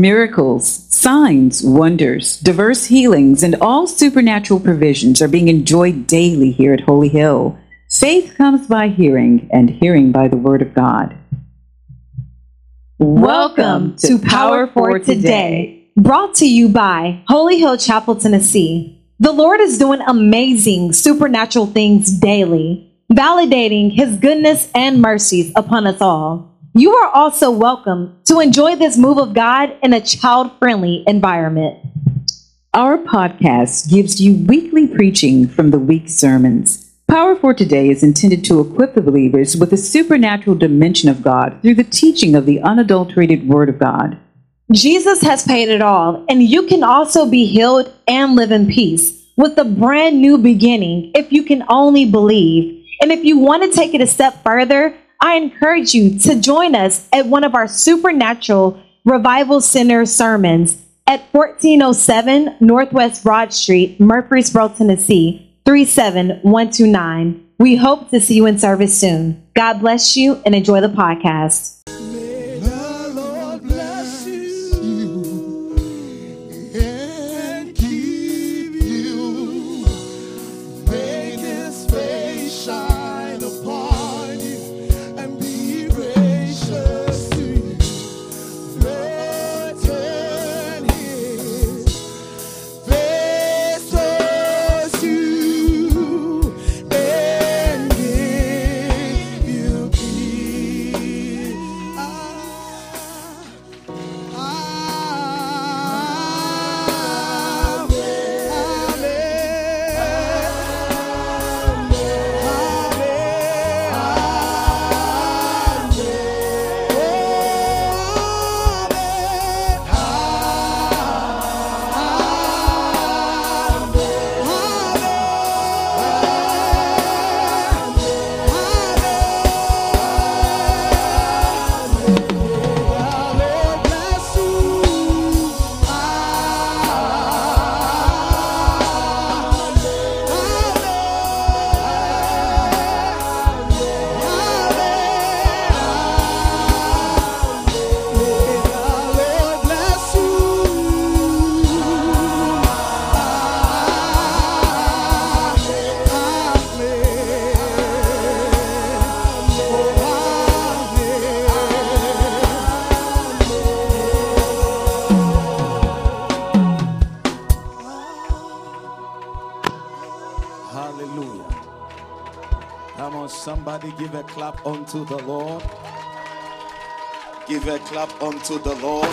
Miracles, signs, wonders, diverse healings, and all supernatural provisions are being enjoyed daily here at Holy Hill. Faith comes by hearing, and hearing by the Word of God. Welcome to Power for Today, brought to you by Holy Hill Chapel, Tennessee. The Lord is doing amazing supernatural things daily, validating His goodness and mercies upon us all. You are also welcome to enjoy this move of God in a child friendly environment. Our podcast gives you weekly preaching from the week's sermons. Power for Today is intended to equip the believers with the supernatural dimension of God through the teaching of the unadulterated Word of God. Jesus has paid it all, and you can also be healed and live in peace with a brand new beginning if you can only believe. And if you want to take it a step further, I encourage you to join us at one of our supernatural revival center sermons at 1407 Northwest Broad Street, Murfreesboro, Tennessee, 37129. We hope to see you in service soon. God bless you and enjoy the podcast. The Lord. Give a clap unto the Lord.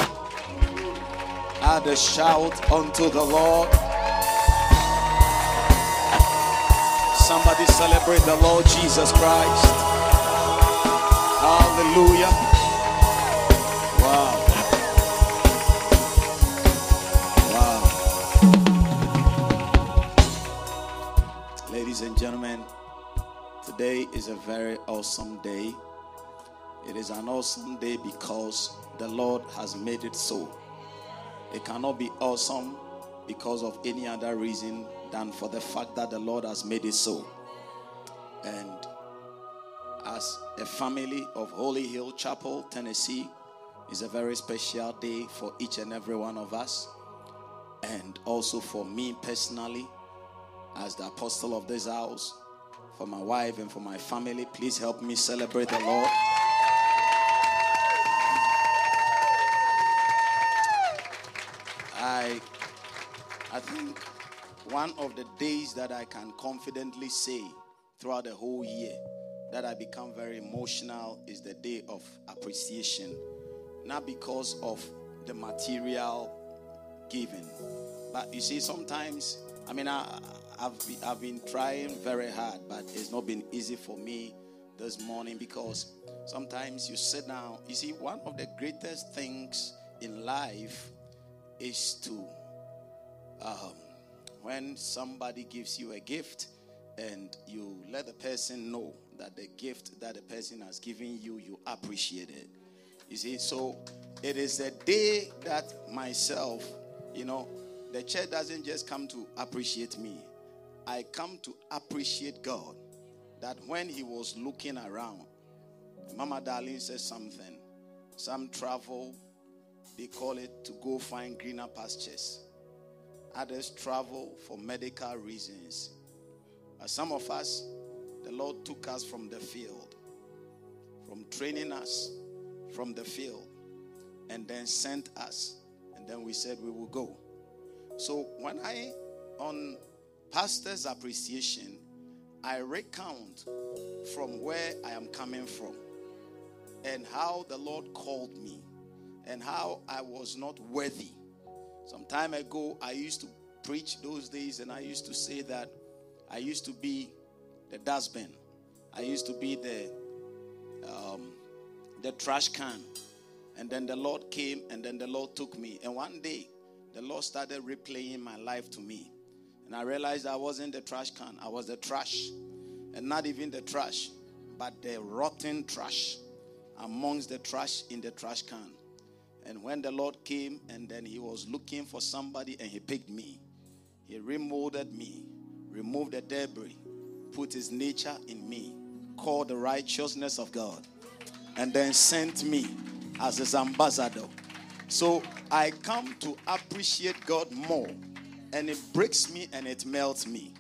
Add a shout unto the Lord. Somebody celebrate the Lord Jesus Christ. Hallelujah. Is a very awesome day. It is an awesome day because the Lord has made it so. It cannot be awesome because of any other reason than for the fact that the Lord has made it so. And as a family of Holy Hill Chapel, Tennessee, is a very special day for each and every one of us. And also for me personally, as the apostle of this house, for my wife and for my family. Please help me celebrate the Lord. I I think one of the days that I can confidently say throughout the whole year that I become very emotional is the day of appreciation. Not because of the material given, but you see, sometimes, I mean, I, I've, been, I've been trying very hard, but it's not been easy for me this morning because sometimes you sit down. You see, one of the greatest things in life is to um, when somebody gives you a gift and you let the person know that the gift that the person has given you, you appreciate it. You see, so it is a day that myself, you know, the church doesn't just come to appreciate me. I come to appreciate God. That when He was looking around, Mama Darlene said something. Some travel they call it to go find greener pastures. Others travel for medical reasons. But some of us, the Lord took us from the field, from training us from the field, and then sent us. And then we said we will go. So when I, on pastor's appreciation, I recount from where I am coming from and how the Lord called me and how I was not worthy. Some time ago, I used to preach those days and I used to say that I used to be the dustbin, I used to be the um, the trash can. And then the Lord came and then the Lord took me. And one day, the Lord started replaying my life to me. And I realized I wasn't the trash can, I was the trash. And not even the trash, but the rotten trash amongst the trash in the trash can. And when the Lord came and then he was looking for somebody and he picked me, he remolded me, removed the debris, put his nature in me, called the righteousness of God, and then sent me as his ambassador. So I come to appreciate God more, and it breaks me and it melts me.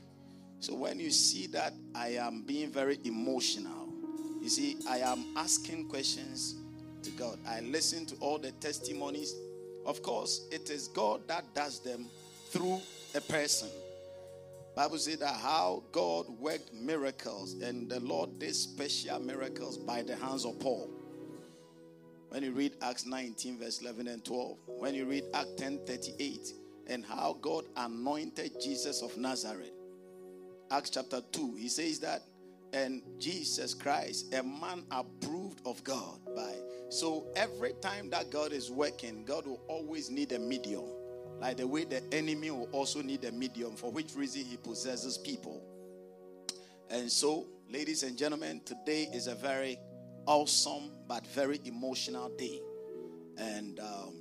So when you see that I am being very emotional, you see, I am asking questions to God. I listen to all the testimonies. Of course, it is God that does them through a person. Bible says that how God worked miracles and the Lord did special miracles by the hands of Paul. When you read Acts 19, verse 11 and 12, when you read Act 10, 38, and how God anointed Jesus of Nazareth. Acts chapter 2, he says that, and Jesus Christ, a man approved of God by. So every time that God is working, God will always need a medium. Like the way the enemy will also need a medium, for which reason he possesses people. And so, ladies and gentlemen, today is a very awesome but very emotional day. And um,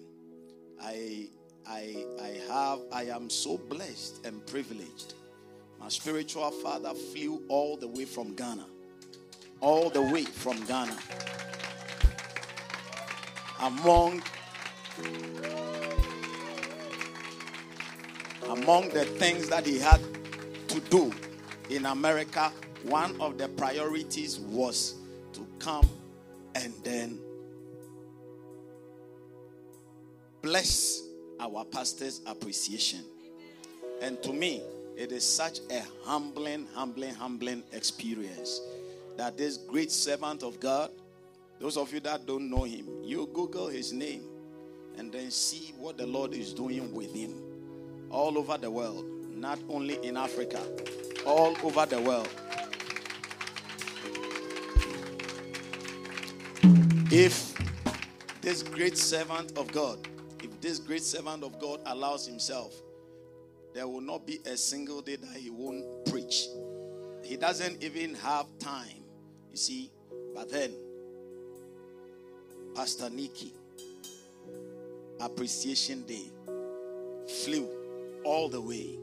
I, I, I have, I am so blessed and privileged. My spiritual father flew all the way from Ghana, all the way from Ghana. Among among the things that he had to do in America, one of the priorities was to come and then bless our pastor's appreciation. And to me, it is such a humbling, humbling, humbling experience that this great servant of God, those of you that don't know him, you Google his name and then see what the Lord is doing with him all over the world, not only in Africa, all over the world. If this great servant of God, this great servant of God allows himself, there will not be a single day that he won't preach. He doesn't even have time, you see. But then, Pastor Nicky, Appreciation Day, flew all the way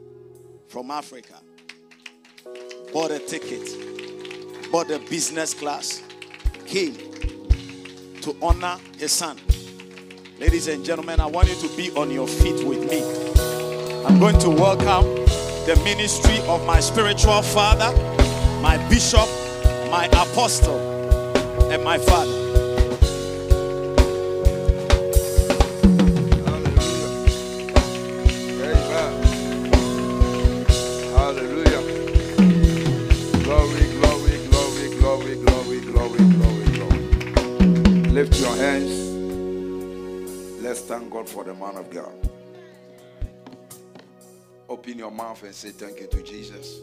from Africa, bought a ticket, bought a business class, came to honor his son. Ladies and gentlemen, I want you to be on your feet with me. I'm going to welcome the ministry of my spiritual father, my bishop, my apostle, and my father. Hallelujah. Amen. Hallelujah. Glory, glory, glory, glory, glory, glory, glory, glory. Lift your hands. Let's thank God for the man of God. Open your mouth and say thank you to Jesus.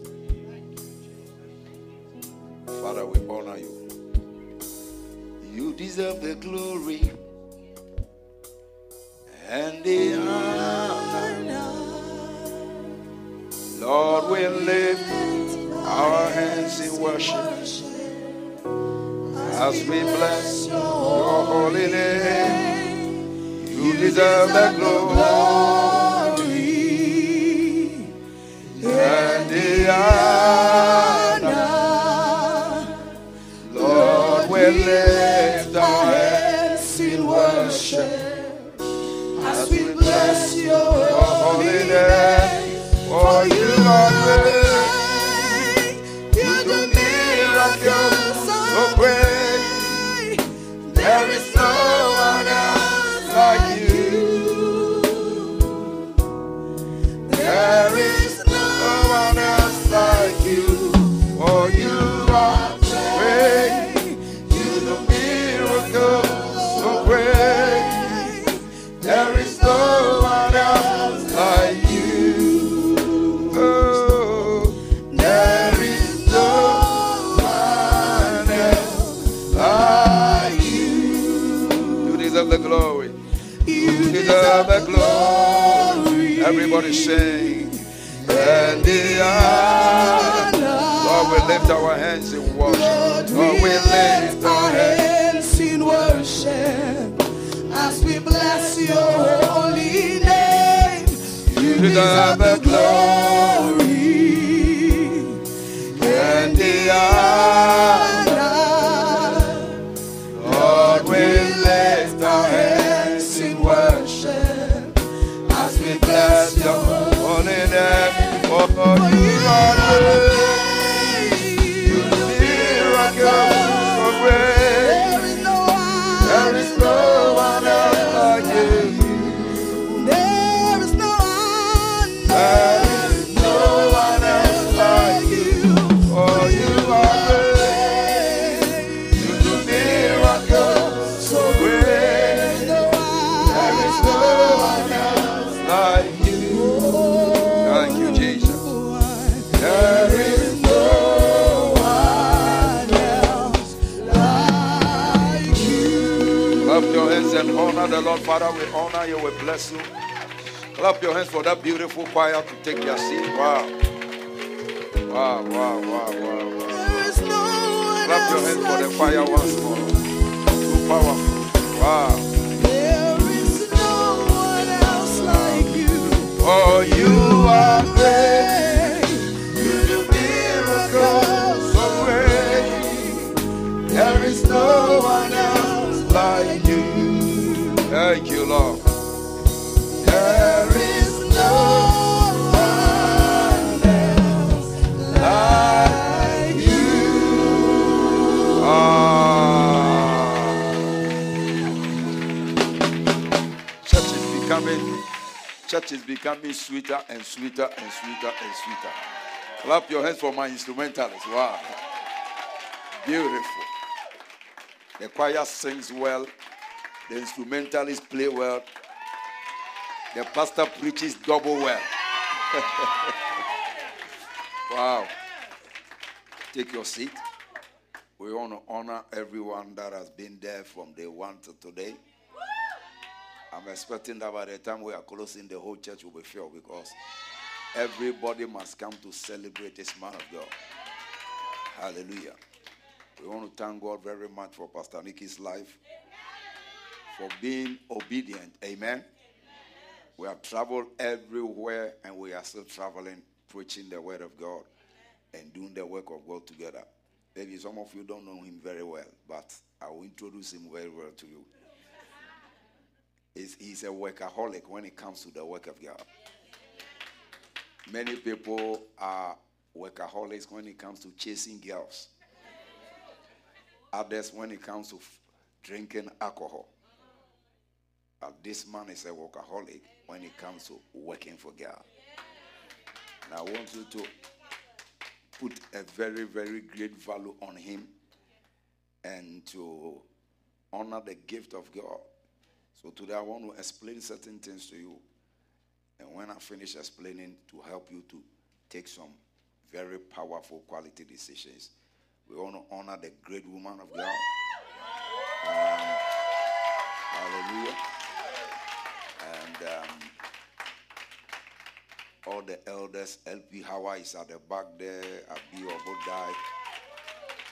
Father, we honor you. You deserve the glory and the honor. Lord, we lift our hands in worship as we bless your holy name. You deserve the glory and the honor. Lord, we lift our hands in worship as we bless your holy name. For you are sing. And the honor. Lord, we lift our hands in worship. Lord, we lift our hands in worship as we bless your holy name. You deserve the glory Clap your hands and honor the Lord. Father, we honor you, we bless you. Clap your hands for that beautiful choir to take their seat. Wow. Wow, wow, wow, wow, wow. No Clap your hands for the choir you. once more. Too powerful. Wow. There is no one else like you. Oh, you are great. You do miracles so great. There is no one else like you. Thank you, Lord. There is no one else like you. Ah. Church is becoming church is becoming sweeter and sweeter and sweeter and sweeter. Clap your hands for my instrumentalists. Wow. Beautiful. The choir sings well. The instrumentalists play well. The pastor preaches double well. wow. Take your seat. We want to honor everyone that has been there from day one to today. I'm expecting that by the time we are closing, the whole church will be filled because everybody must come to celebrate this man of God. Hallelujah. We want to thank God very much for Pastor Nicky's life, for being obedient. Amen. We have traveled everywhere and we are still traveling, preaching the word of God and doing the work of God together. Maybe some of you don't know him very well, but I will introduce him very well to you. He's, he's a workaholic when it comes to the work of God. Many people are workaholics when it comes to chasing girls. Others when it comes to drinking alcohol. This man is a workaholic when it comes to working for God. And I want you to put a very, very great value on him and to honor the gift of God. So today I want to explain certain things to you. And when I finish explaining, to help you to take some very powerful quality decisions. We want to honor the great woman of God. Um, hallelujah. And um, all the elders, LP Hawa is at the back there, Abi Obodai,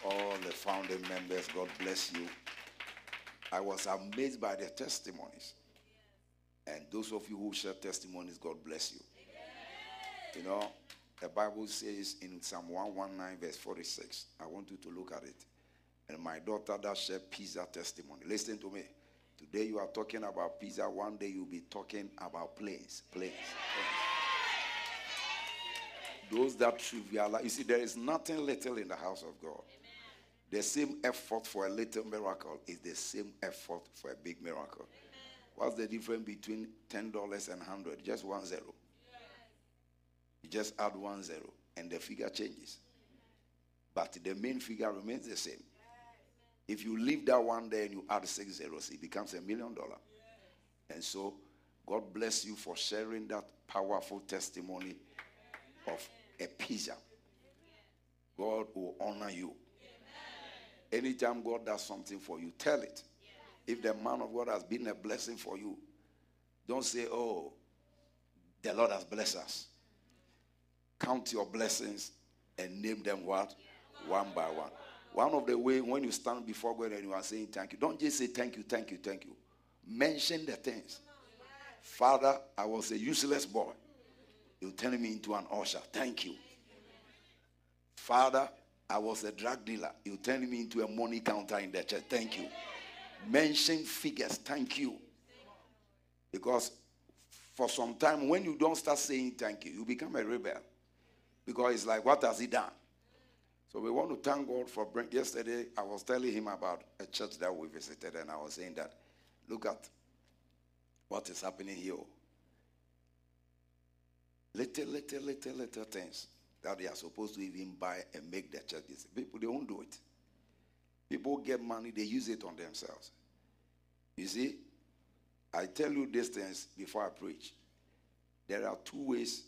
all the founding members, God bless you. I was amazed by the testimonies. And those of you who share testimonies, God bless you. You know, the Bible says in Psalm 119, verse 46, I want you to look at it. And my daughter that shared pizza testimony. Listen to me. Today you are talking about pizza. One day you'll be talking about planes. Planes. planes. Those that trivialize. You see, there is nothing little in the house of God. The same effort for a little miracle is the same effort for a big miracle. What's the difference between $10 and 100? Just one zero. You just add one zero and the figure changes. But the main figure remains the same. If you leave that one there and you add six zeros, it becomes a million dollar. And so, God bless you for sharing that powerful testimony of a pizza. God will honor you. Anytime God does something for you, tell it. If the man of God has been a blessing for you, don't say, Oh, the Lord has blessed us. Count your blessings and name them what? One by one. One of the way when you stand before God and you are saying thank you, don't just say thank you, thank you, thank you. Mention the things. Father, I was a useless boy. You turn me into an usher. Thank you. Father, I was a drug dealer. You turned me into a money counter in the church. Thank you. Mention figures. Thank you. Because for some time, when you don't start saying thank you, you become a rebel. Because it's like, what has he done? So we want to thank God for bring. Yesterday, I was telling him about a church that we visited, and I was saying that, look at what is happening here. Little, little, little, little things that they are supposed to even buy and make their churches. People, they won't do it. People get money, they use it on themselves. You see, I tell you these things before I preach. There are two ways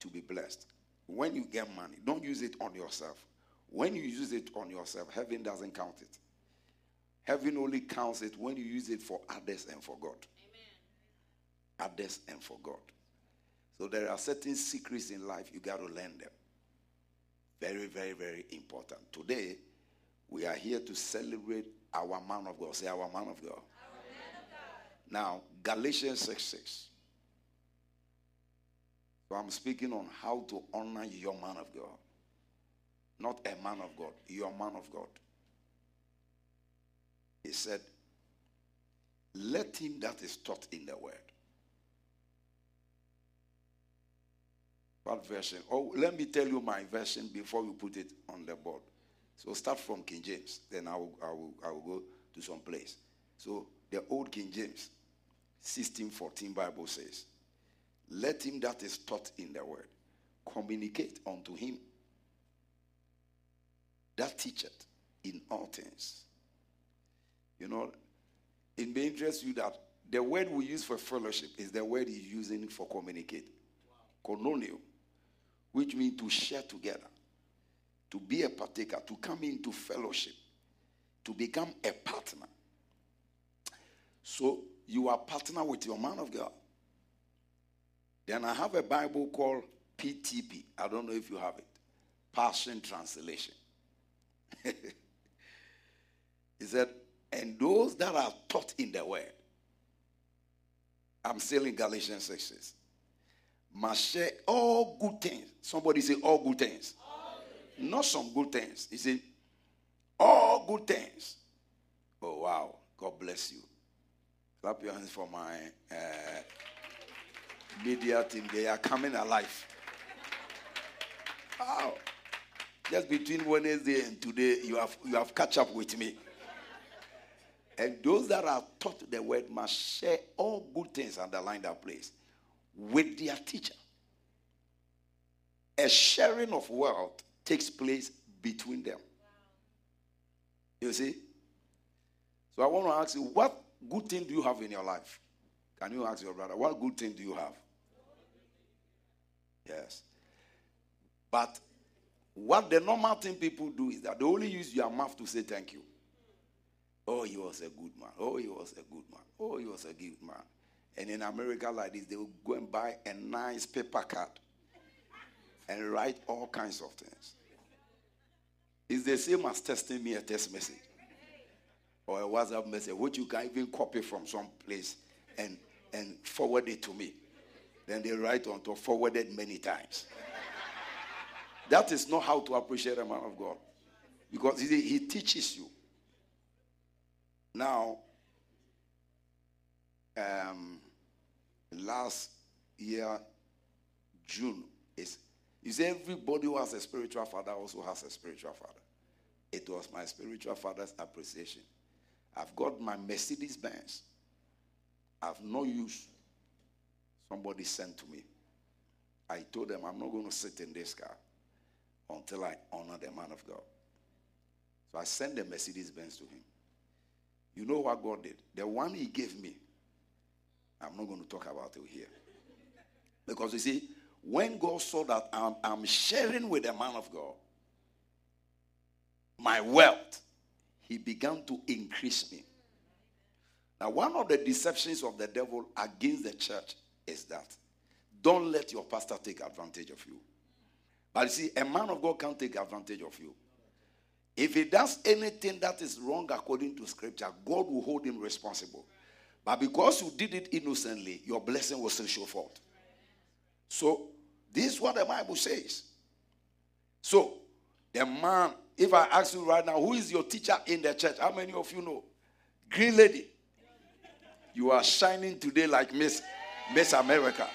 to be blessed. When you get money, don't use it on yourself. When you use it on yourself, heaven doesn't count it. Heaven only counts it when you use it for others and for God. Amen. Others and for God. So there are certain secrets in life you got to learn them. Very, very, very important. Today, we are here to celebrate our man of God. Say, our man of God. Man of God. Now, Galatians 6 6. So I'm speaking on how to honor your man of God. Not a man of God, your man of God. He said, Let him that is taught in the word. What version? Oh, let me tell you my version before we put it on the board. So start from King James, then I will, I will, I will go to some place. So the old King James, 1614 Bible says, let him that is taught in the word communicate unto him that teacheth in all things. You know, it may interest you that the word we use for fellowship is the word he's using for communicate. Koinonia, which means to share together, to be a partaker, to come into fellowship, to become a partner. So you are partner with your man of God. Then I have a Bible called PTP. I don't know if you have it. Passion Translation. he said, and those that are taught in the word. I'm still in Galatians 6 6. Must share all good things. Somebody say all good things. All good things. Not some good things. He said, all good things. Oh, wow. God bless you. Clap your hands for my. Uh, media team, they are coming alive. Wow. Just between Wednesday and today, you have, you have catch up with me. And those that are taught the word must share all good things, underline that place, with their teacher. A sharing of wealth takes place between them. You see? So I want to ask you, what good thing do you have in your life? Can you ask your brother, what good thing do you have? Yes. But what the normal thing people do is that they only use your mouth to say thank you. Oh, he was a good man. Oh, he was a good man. Oh, he was a good man. And in America, like this, they will go and buy a nice paper card and write all kinds of things. It's the same as testing me a text message or a WhatsApp message, which you can even copy from some place and, and forward it to me. Then they write on to forwarded many times. that is not how to appreciate a man of God. Because he, he teaches you. Now, um, last year, June, is see, everybody who has a spiritual father also has a spiritual father. It was my spiritual father's appreciation. I've got my Mercedes Benz. I've no use. Somebody sent to me. I told them I'm not going to sit in this car until I honor the man of God. So I sent the Mercedes Benz to him. You know what God did? The one he gave me, I'm not going to talk about it here. Because you see, when God saw that I'm, I'm sharing with the man of God my wealth, he began to increase me. Now, one of the deceptions of the devil against the church is that don't let your pastor take advantage of you. But you see, a man of God can't take advantage of you. If he does anything that is wrong according to scripture, God will hold him responsible. But because you did it innocently, your blessing will still show forth. So, this is what the Bible says. So, the man, if I ask you right now, who is your teacher in the church? How many of you know? Green lady. You are shining today like Miss, Miss America.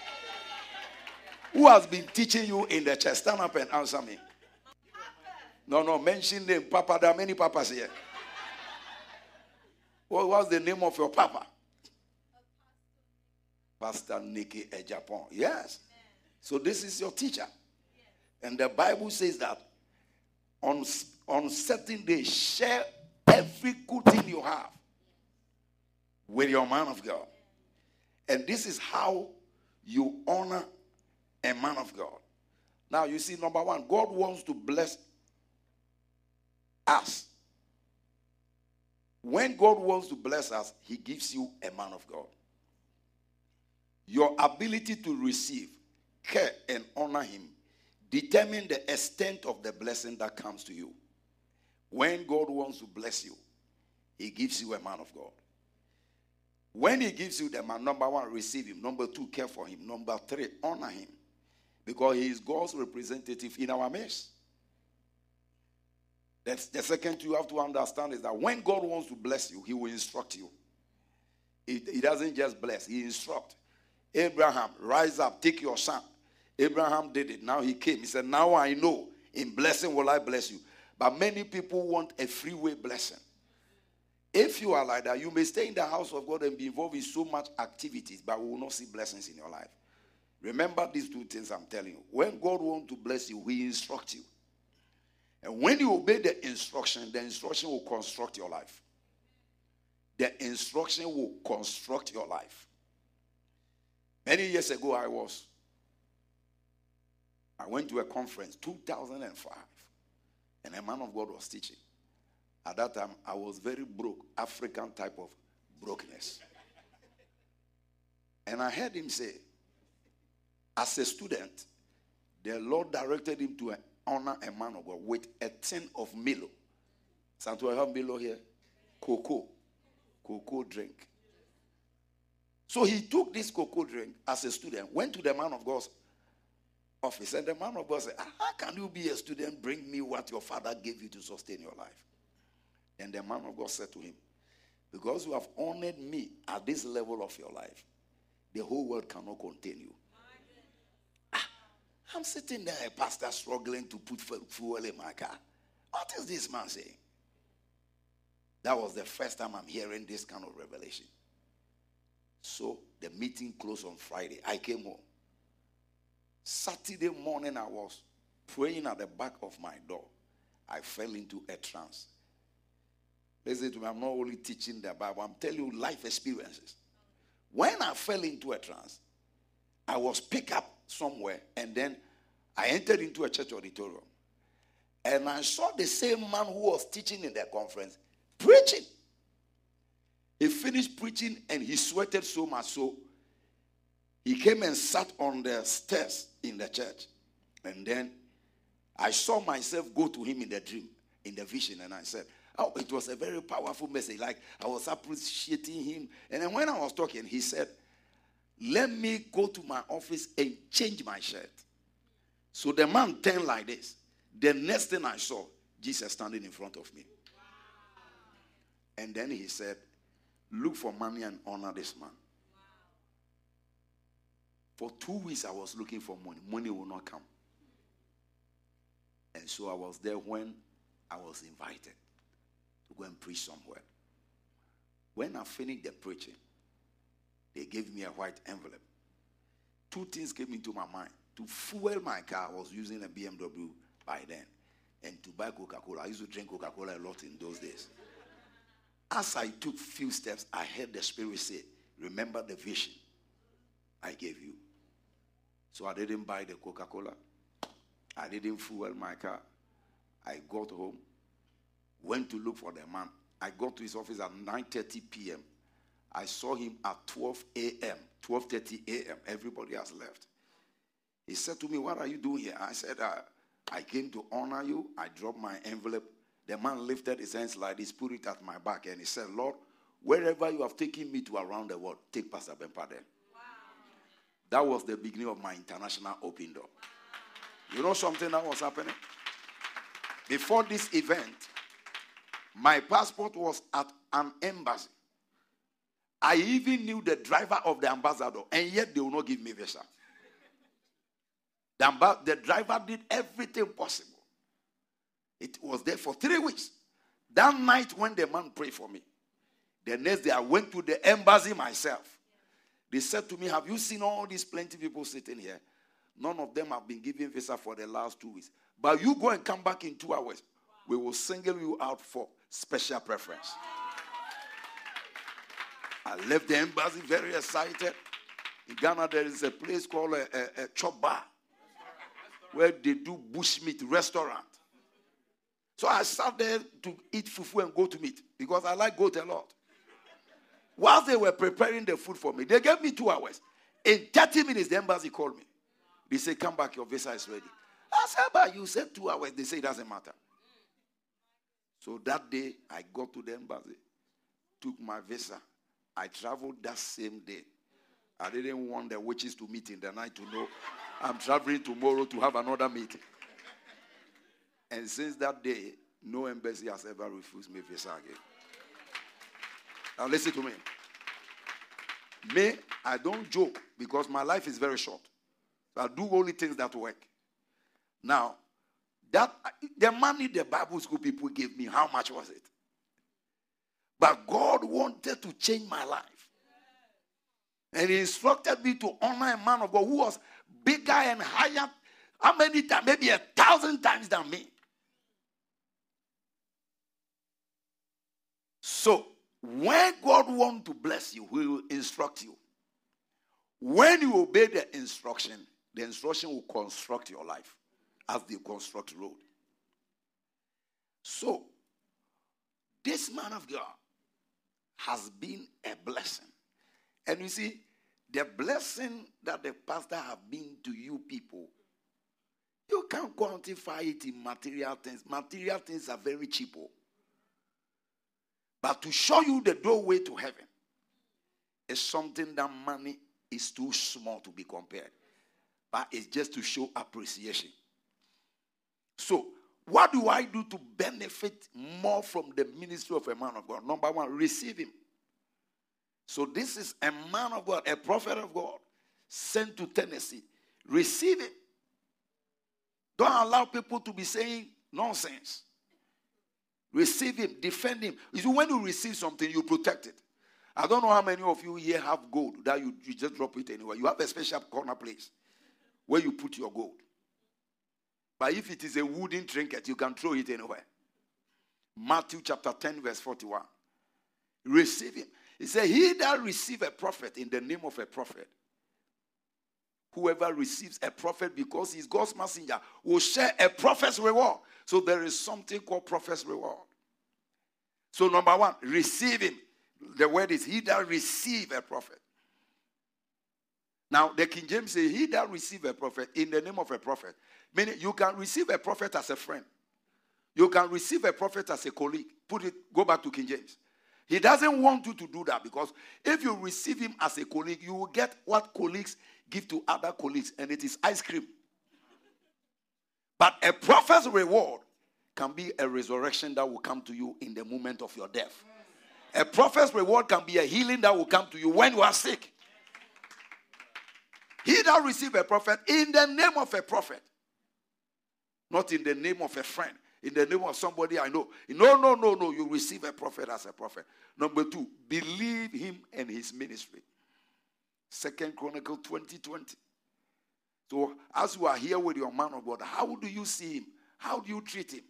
Who has been teaching you in the church? Stand up and answer me. No, no, mention name. Papa, there are many papas here. What was the name of your papa? Pastor Nicky Agyepong. Yes. So this is your teacher. And the Bible says that on, on certain days, share every good thing you have with your man of God. And this is how you honor a man of God. Now, you see, number one, God wants to bless us. When God wants to bless us, He gives you a man of God. Your ability to receive, care, and honor Him determine the extent of the blessing that comes to you. When God wants to bless you, He gives you a man of God. When He gives you the man, number one, receive Him. Number two, care for Him. Number three, honor Him. Because He is God's representative in our midst. That's the second you have to understand is that when God wants to bless you, He will instruct you. He, he doesn't just bless, He instructs. Abraham, rise up, take your son. Abraham did it. Now he came. He said, Now I know in blessing will I bless you. But many people want a freeway blessing. If you are like that, you may stay in the house of God and be involved in so much activities, but we will not see blessings in your life. Remember these two things I'm telling you. When God wants to bless you, He instructs you. And when you obey the instruction, the instruction will construct your life. The instruction will construct your life. Many years ago, I was, I went to a conference, 2005, and a man of God was teaching. At that time, I was very broke, African type of brokenness. And I heard him say, as a student, the Lord directed him to honor a man of God with a tin of Milo. Santo, I have Milo here. Cocoa. Cocoa drink. So he took this cocoa drink as a student, went to the man of God's office, and the man of God said, "Ah, How can you be a student? Bring me what your father gave you to sustain your life. And the man of God said to him, Because you have honored me at this level of your life, the whole world cannot contain you. Ah, I'm sitting there, a pastor struggling to put fuel in my car. What is this man saying? That was the first time I'm hearing this kind of revelation. So the meeting closed on Friday. I came home. Saturday morning, I was praying at the back of my door. I fell into a trance. Listen to me, I'm not only teaching the Bible, I'm telling you life experiences. When I fell into a trance, I was picked up somewhere and then I entered into a church auditorium. And I saw the same man who was teaching in the conference preaching. He finished preaching and he sweated so much so he came and sat on the stairs in the church. And then I saw myself go to him in the dream, in the vision, and I said, Oh, it was a very powerful message. Like I was appreciating him. And then when I was talking, he said, Let me go to my office and change my shirt. So the man turned like this. The next thing I saw, Jesus standing in front of me. And then he said, Look for money and honor this man. For two weeks, I was looking for money. Money will not come. And so I was there when I was invited go and preach somewhere. When I finished the preaching, they gave me a white envelope. Two things came into my mind. To fuel my car, I was using a BMW by then. And to buy Coca Cola. I used to drink Coca Cola a lot in those days. As I took few steps, I heard the Spirit say, Remember the vision I gave you. So I didn't buy the Coca Cola. I didn't fuel my car. I got home, went to look for the man. I got to his office at 9:30 p.m. I saw him at 12 a.m. 12:30 a.m. Everybody has left. He said to me, "What are you doing here?" I said, uh, "I came to honor you. I dropped my envelope." The man lifted his hands like this, put it at my back, and he said, "Lord, wherever you have taken me to around the world, take Pastor Bempah there." That was the beginning of my international open door. You know something that was happening? Before this event, my passport was at an embassy. I even knew the driver of the ambassador, and yet they will not give me visa. The, amba- the driver did everything possible. It was there for three weeks. That night, when the man prayed for me, the next day I went to the embassy myself. They said to me, Have you seen all these plenty people sitting here? None of them have been given visa for the last two weeks. But you go and come back in two hours. We will single you out for special preference. I left the embassy very excited. In Ghana, there is a place called a, a, a chop bar where they do bushmeat restaurant. So I sat there to eat fufu and goat meat because I like goat a lot. While they were preparing the food for me, they gave me two hours. In 30 minutes, the embassy called me. They said, Come back, your visa is ready. I said, But you said two hours. They say it doesn't matter. So that day, I got to the embassy, took my visa. I traveled that same day. I didn't want the witches to meet in the night to know I'm traveling tomorrow to have another meeting. And since that day, no embassy has ever refused me visa again. Now listen to me. Me, I don't joke because my life is very short. I do only things that work. Now, that the money the Bible school people gave me, how much was it? But God wanted to change my life. And he instructed me to honor a man of God who was bigger and higher. How many times? Maybe a thousand times than me. So, when God wants to bless you, He will instruct you. When you obey the instruction, the instruction will construct your life as they construct road. So, this man of God has been a blessing. And you see, the blessing that the pastor have been to you people, you can't quantify it in material things. Material things are very cheap. oh. But to show you the doorway to heaven is something that money is too small to be compared. But it's just to show appreciation. So, what do I do to benefit more from the ministry of a man of God? Number one, receive him. So, this is a man of God, a prophet of God, sent to Tennessee. Receive him. Don't allow people to be saying nonsense. Receive him, defend him. You when you receive something, you protect it. I don't know how many of you here have gold that you, you just drop it anywhere. You have a special corner place where you put your gold. But if it is a wooden trinket, you can throw it anywhere. Matthew chapter 10, verse 41. Receive him. He said, He that receive a prophet in the name of a prophet, whoever receives a prophet because he's God's messenger will share a prophet's reward. So there is something called prophet's reward. So, number one, receive him. The word is he that receive a prophet. Now, the King James says, He that receive a prophet in the name of a prophet. Meaning, you can receive a prophet as a friend. You can receive a prophet as a colleague. Put it, go back to King James. He doesn't want you to do that because if you receive him as a colleague, you will get what colleagues give to other colleagues, and it is ice cream. But a prophet's reward can be a resurrection that will come to you in the moment of your death. A prophet's reward can be a healing that will come to you when you are sick. He that receive a prophet in the name of a prophet, not in the name of a friend, in the name of somebody I know. No, no, no, no. You receive a prophet as a prophet. Number two, believe him and his ministry. Second Chronicle 20 20. So, as you are here with your man of God, how do you see him? How do you treat him?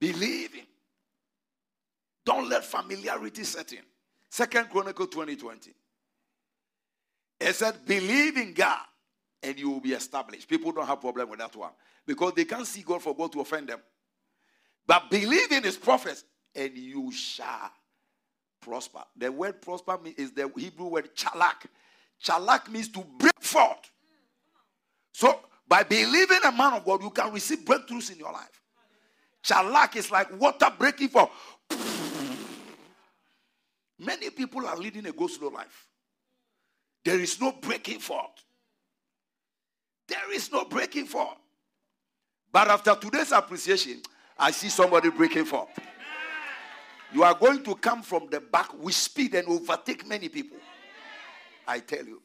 Believe him. Don't let familiarity set in. Second Chronicle 20 20. It said, believe in God and you will be established. People don't have problem with that one because they can't see God for God to offend them. But believe in his prophets and you shall prosper. The word prosper is the Hebrew word chalak. Chalak means to break forth. So by believing a man of God, you can receive breakthroughs in your life. Chalak is like water breaking forth. Many people are leading a slow life. There is no breaking forth. There is no breaking forth. But after today's appreciation, I see somebody breaking forth. You are going to come from the back with speed and overtake many people. I tell you.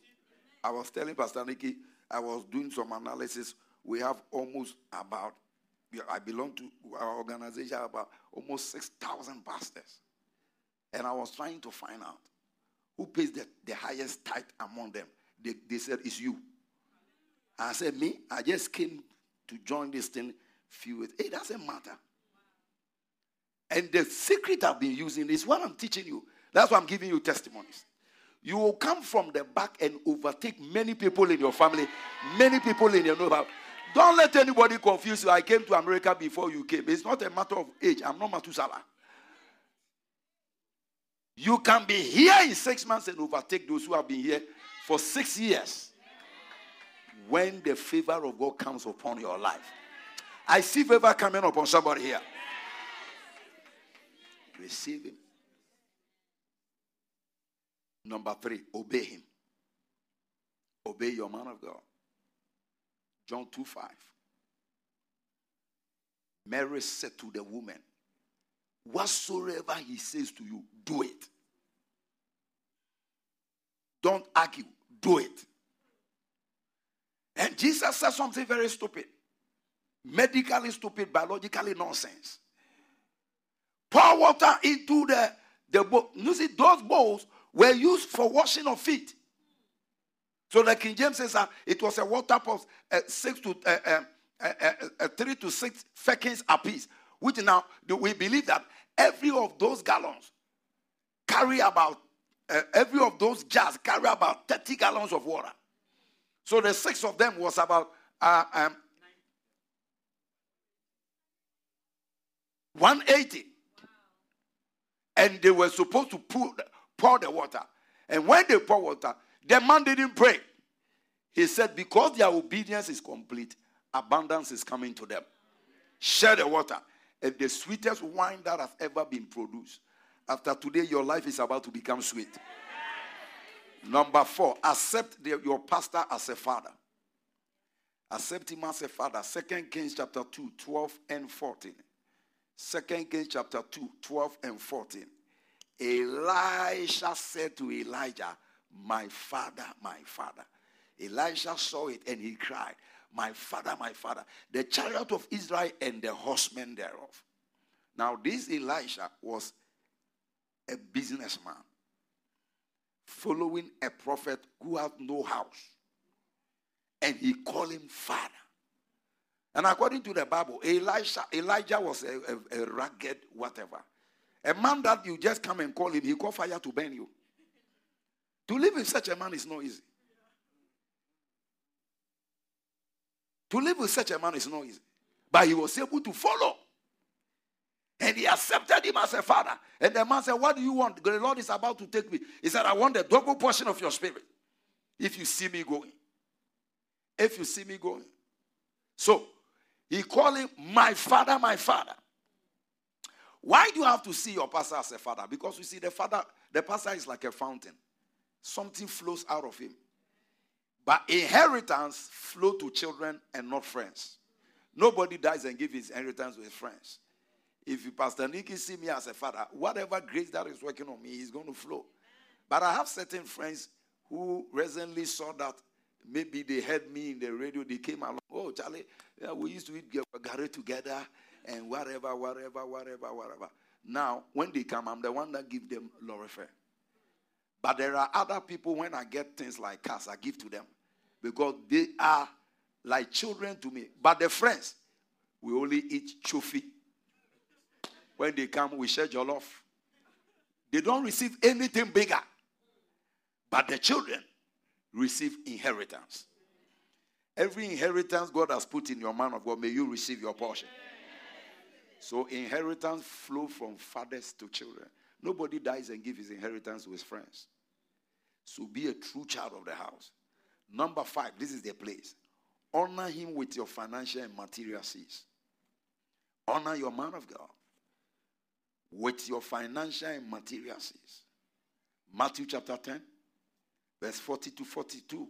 I was telling Pastor Nicky, I was doing some analysis. We have almost about, I belong to our organization, about almost 6,000 pastors. And I was trying to find out who pays the, the highest tithe among them. They, they said, It's you. I said, Me? I just came to join this thing few weeks. It doesn't matter. And the secret I've been using is what I'm teaching you. That's why I'm giving you testimonies. You will come from the back and overtake many people in your family, many people in your neighborhood. Don't let anybody confuse you. I came to America before you came. It's not a matter of age. I'm not Matusala. You can be here in six months and overtake those who have been here for six years. When the favor of God comes upon your life. I see favor coming upon somebody here. Receive him. Number three, obey him. Obey your man of God. John 2 5. Mary said to the woman, Whatsoever he says to you, do it. Don't argue, do it. And Jesus said something very stupid, medically stupid, biologically nonsense. Pour water into the, the bowl. You see, those bowls were used for washing of feet. So the King James says uh, it was a water pot, uh, six to uh, uh, uh, uh three to six seconds apiece. Which now we believe that every of those gallons carry about every of those jars carry about 30 gallons of water. So the six of them was about um, 180 and they were supposed to pour, pour the water. And when they pour water, the man didn't pray. He said, Because their obedience is complete, abundance is coming to them. Share the water. And the sweetest wine that has ever been produced. After today, your life is about to become sweet. Number four, accept the, your pastor as a father. Accept him as a father. Second Kings chapter 2, 12 and 14. Second Kings chapter 2, 12 and 14. Elisha said to Elijah, My father, my father. Elisha saw it and he cried, My father, my father. The chariot of Israel and the horsemen thereof. Now, this Elisha was a businessman following a prophet who had no house. And he called him father. And according to the Bible, Elisha, Elijah was a, a, a ragged whatever. A man that you just come and call him, he call fire to burn you. To live with such a man is not easy. To live with such a man is not easy. But he was able to follow. And he accepted him as a father. And the man said, What do you want? The Lord is about to take me. He said, I want the double portion of your spirit. If you see me going. If you see me going. So he called him my father, my father. Why do you have to see your pastor as a father? Because you see, the father, the pastor is like a fountain. Something flows out of him. But inheritance flow to children and not friends. Nobody dies and gives his inheritance to his friends. If you, Pastor Nicky see me as a father, whatever grace that is working on me is going to flow. But I have certain friends who recently saw that maybe they heard me in the radio, they came along. Oh, Charlie, yeah, we used to eat gari together and whatever, whatever, whatever, whatever. Now, when they come, I'm the one that give them lorifer. But there are other people, when I get things like cars, I give to them. Because they are like children to me. But the friends, we only eat chofi. When they come, we share jollof. They don't receive anything bigger. But the children receive inheritance. Every inheritance God has put in your man of God, may you receive your portion. So inheritance flow from fathers to children. Nobody dies and gives his inheritance to his friends. So be a true child of the house. Number five, this is the place. Honor him with your financial and material seeds. Honor your man of God with your financial and material seeds. Matthew chapter 10, verse 40 to 42.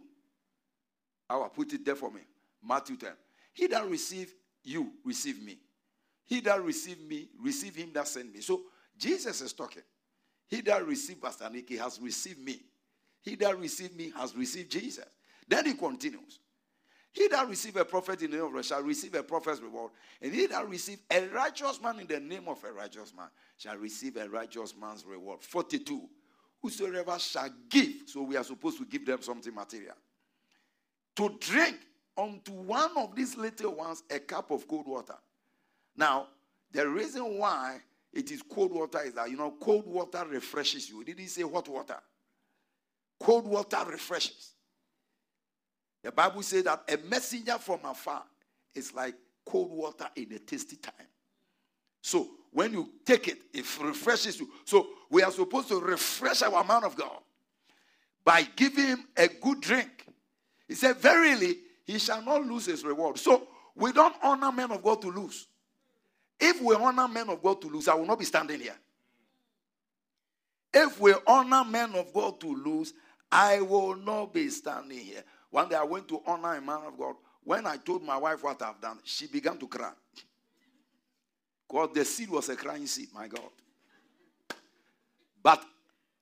I will put it there for me. Matthew 10. He that receive you, receive me. He that receive me, receive him that sent me. So Jesus is talking. He that received Pastor Nicky has received me. He that received me has received Jesus. Then he continues. He that receive a prophet in the name of God shall receive a prophet's reward. And he that receive a righteous man in the name of a righteous man shall receive a righteous man's reward. 42. Whosoever shall give, so we are supposed to give them something material, to drink unto one of these little ones a cup of cold water. Now, the reason why it is cold water is that, you know, cold water refreshes you. Did he say hot water? Cold water refreshes. The Bible says that a messenger from afar is like cold water in a tasty time. So when you take it, it refreshes you. So we are supposed to refresh our man of God by giving him a good drink. He said, Verily, he shall not lose his reward. So we don't honor men of God to lose. If we honor men of God to lose, I will not be standing here. If we honor men of God to lose, I will not be standing here. One day I went to honor a man of God. When I told my wife what I've done, she began to cry. Because the seed was a crying seed, my God. But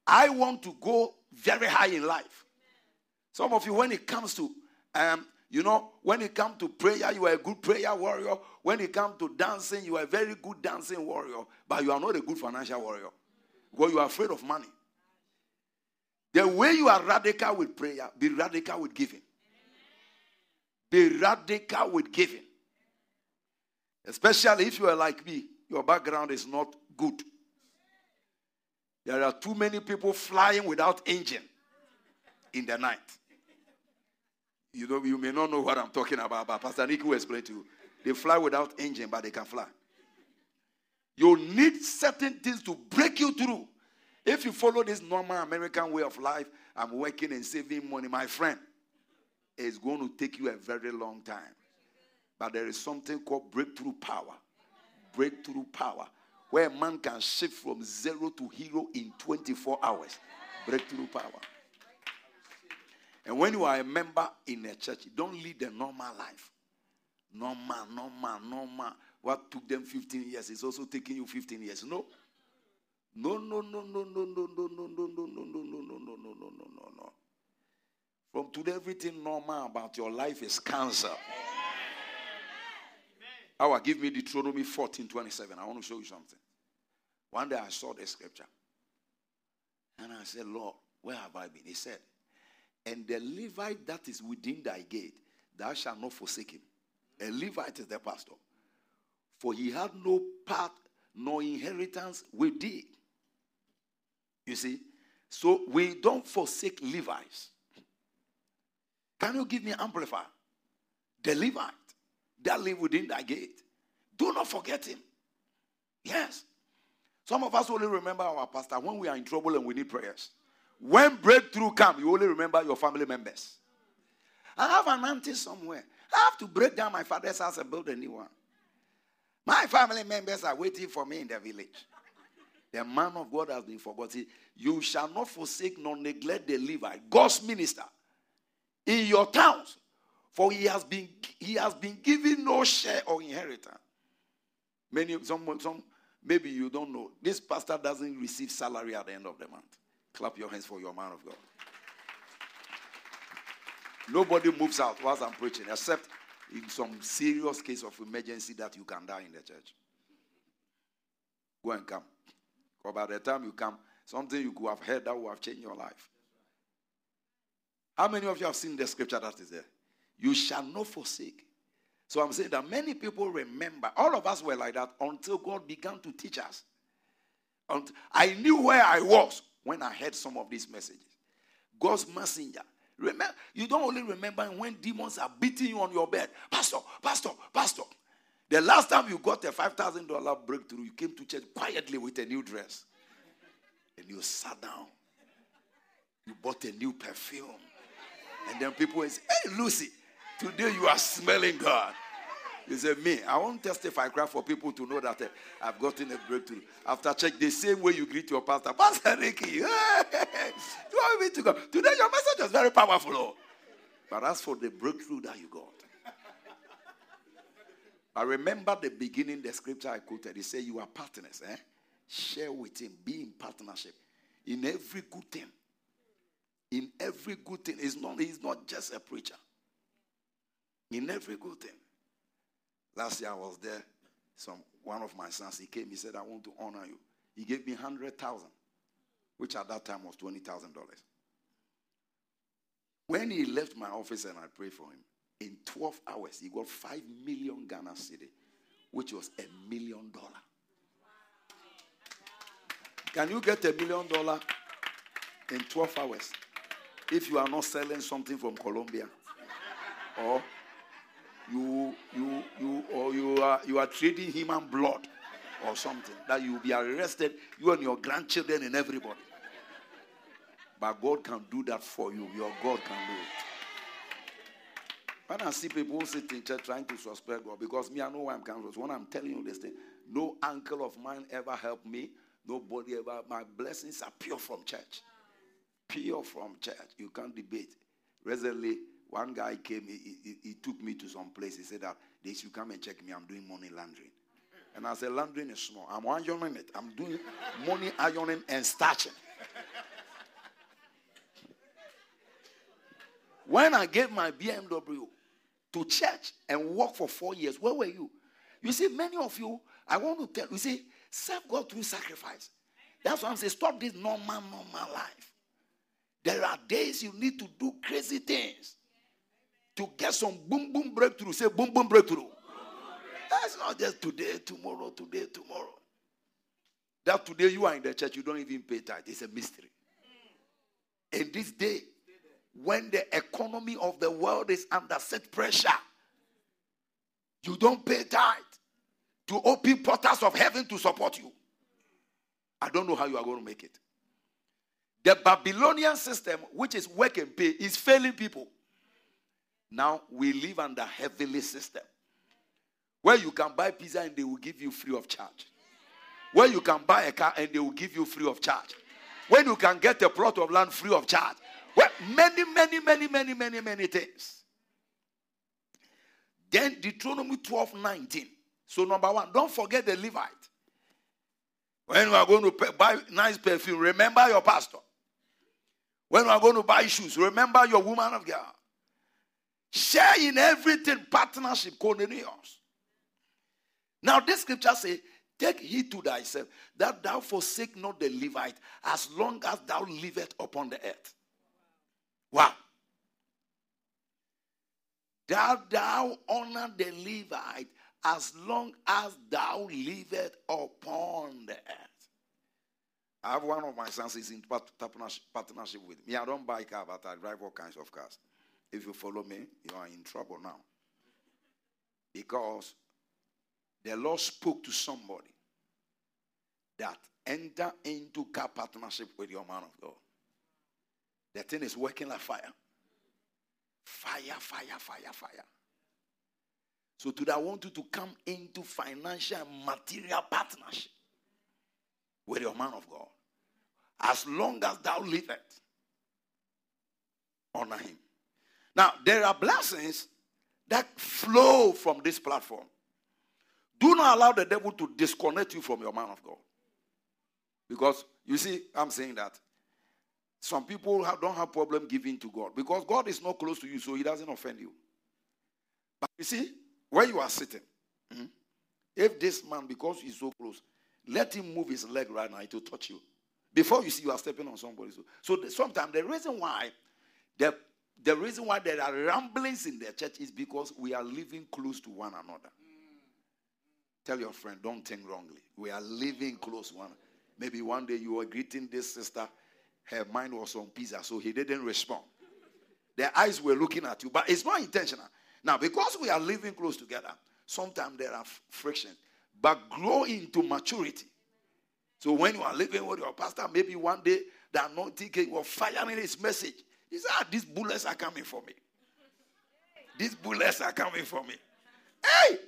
I want to go very high in life. Some of you, when it comes to, um, you know, when it comes to prayer, you are a good prayer warrior. When it comes to dancing, you are a very good dancing warrior. But you are not a good financial warrior. Because you are afraid of money. The way you are radical with prayer, be radical with giving. Be radical with giving. Especially if you are like me, your background is not good. There are too many people flying without engine in the night. You know, you may not know what I'm talking about, but Pastor Nick will explain to you. They fly without engine, but they can fly. You need certain things to break you through. If you follow this normal American way of life, I'm working and saving money, my friend, it's going to take you a very long time. But there is something called breakthrough power. Breakthrough power. Where a man can shift from zero to hero in 24 hours. Breakthrough power. And when you are a member in a church, don't lead a normal life. Normal, normal, normal. What took them 15 years is also taking you 15 years. No. No, no, no, no, no, no, no, no, no, no, no, no, no, no, no, no, no, no, no, no. From today, everything normal about your life is cancer. Will give me Deuteronomy 14 27. I want to show you something. One day I saw the scripture. And I said, Lord, where have I been? He said, And the Levite that is within thy gate, thou shalt not forsake him. A Levite is the pastor. For he had no part nor inheritance with thee. You see? So we don't forsake Levites. Can you give me amplifier? The Levite that live within that gate. Do not forget him. Yes. Some of us only remember our pastor when we are in trouble and we need prayers. When breakthrough come, you only remember your family members. I have an auntie somewhere. I have to break down my father's house and build a new one. My family members are waiting for me in the village. The man of God has been forgotten. You shall not forsake nor neglect the Levite, God's minister, in your towns, for he has been he has been given no share or inheritance. Many some some maybe you don't know. This pastor doesn't receive salary at the end of the month. Clap your hands for your man of God. Nobody moves out whilst I'm preaching, except in some serious case of emergency that you can die in the church. Go and come. Because by the time you come, something you could have heard that will have changed your life. How many of you have seen the scripture that is there? You shall not forsake. So I'm saying that many people remember. All of us were like that until God began to teach us. And I knew where I was when I heard some of these messages. God's messenger. Remember, you don't only remember when demons are beating you on your bed. Pastor, pastor, pastor. The last time you got a $5,000 breakthrough, you came to church quietly with a new dress. And you sat down. You bought a new perfume. And then people say, Hey, Lucy, today you are smelling God. You say, Me, I won't testify cry for people to know that uh, I've gotten a breakthrough. After church, the same way you greet your pastor, Pastor Ricky, you want me to go? Today, your message was very powerful. Oh. But as for the breakthrough that you got, I remember the beginning, the scripture I quoted. He said, You are partners, eh? Share with him, be in partnership in every good thing. In every good thing. He's not, he's not just a preacher. In every good thing. Last year I was there. Some one of my sons, he came, he said, I want to honor you. He gave me hundred thousand, which at that time was twenty thousand dollars. When he left my office and I prayed for him, in 12 hours, he got 5 million Ghana cedi, which was a million dollar. Can you get a million dollar in 12 hours if you are not selling something from Colombia? Or you you you or you are you are trading human blood or something that you will be arrested, you and your grandchildren and everybody. But God can do that for you. Your God can do it. When I see people sit in church trying to suspect God, because me, I know where I'm coming from. When I'm telling you this thing, no uncle of mine ever helped me. Nobody ever. My blessings are pure from church. Pure from church. You can't debate. Recently, one guy came, he, he, he took me to some place. He said that they should come and check me. I'm doing money laundering. And I said, laundering is small. I'm ironing it. I'm doing money ironing and starching. When I gave my BMW to church and work for four years, where were you? You see, many of you, I want to tell you, see, serve God through sacrifice. That's why I'm saying, stop this normal, normal life. There are days you need to do crazy things to get some boom, boom breakthrough. Say boom, boom breakthrough. That's not just today, tomorrow, today, tomorrow. That today you are in the church, you don't even pay tithe. It's a mystery. In this day, when the economy of the world is under such pressure, you don't pay tithe to open portals of heaven to support you. I don't know how you are going to make it. The Babylonian system, which is work and pay, is failing people. Now we live under heavenly system where you can buy pizza and they will give you free of charge. Where you can buy a car and they will give you free of charge. When you can get a plot of land free of charge. Well, many, many, many, many, many, many things. Then Deuteronomy 12 19. So, number one, don't forget the Levite. When you are going to buy nice perfume, remember your pastor. When you are going to buy shoes, remember your woman of God. Share in everything, partnership, koinonia. Now, this scripture says, Take heed to thyself that thou forsake not the Levite as long as thou livest upon the earth. Wow. Thou, thou honor the Levite as long as thou livest upon the earth. I have one of my sons is in partnership with me. I don't buy car, but I drive all kinds of cars. If you follow me, you are in trouble now. Because the Lord spoke to somebody that enter into car partnership with your man of God. The thing is working like fire. Fire, fire, fire, fire. So today I want you to come into financial and material partnership with your man of God. As long as thou livest, honor him. Now, there are blessings that flow from this platform. Do not allow the devil to disconnect you from your man of God. Because you see, I'm saying that some people have, don't have problem giving to God because God is not close to you, so He doesn't offend you. But you see, where you are sitting, hmm, if this man, because he's so close, let him move his leg right now to touch you. Before you see you are stepping on somebody. So, so sometimes the reason why the, the reason why there are ramblings in the church is because we are living close to one another. Tell your friend, don't think wrongly. We are living close one. Maybe one day you were greeting this sister, her mind was on pizza, so he didn't respond. Their eyes were looking at you, but it's not intentional. Now, because we are living close together, sometimes there are friction, but grow into maturity. So when you are living with your pastor, maybe one day the anointing came, was firing his message. He said, ah, these bullets are coming for me. These bullets are coming for me. Hey!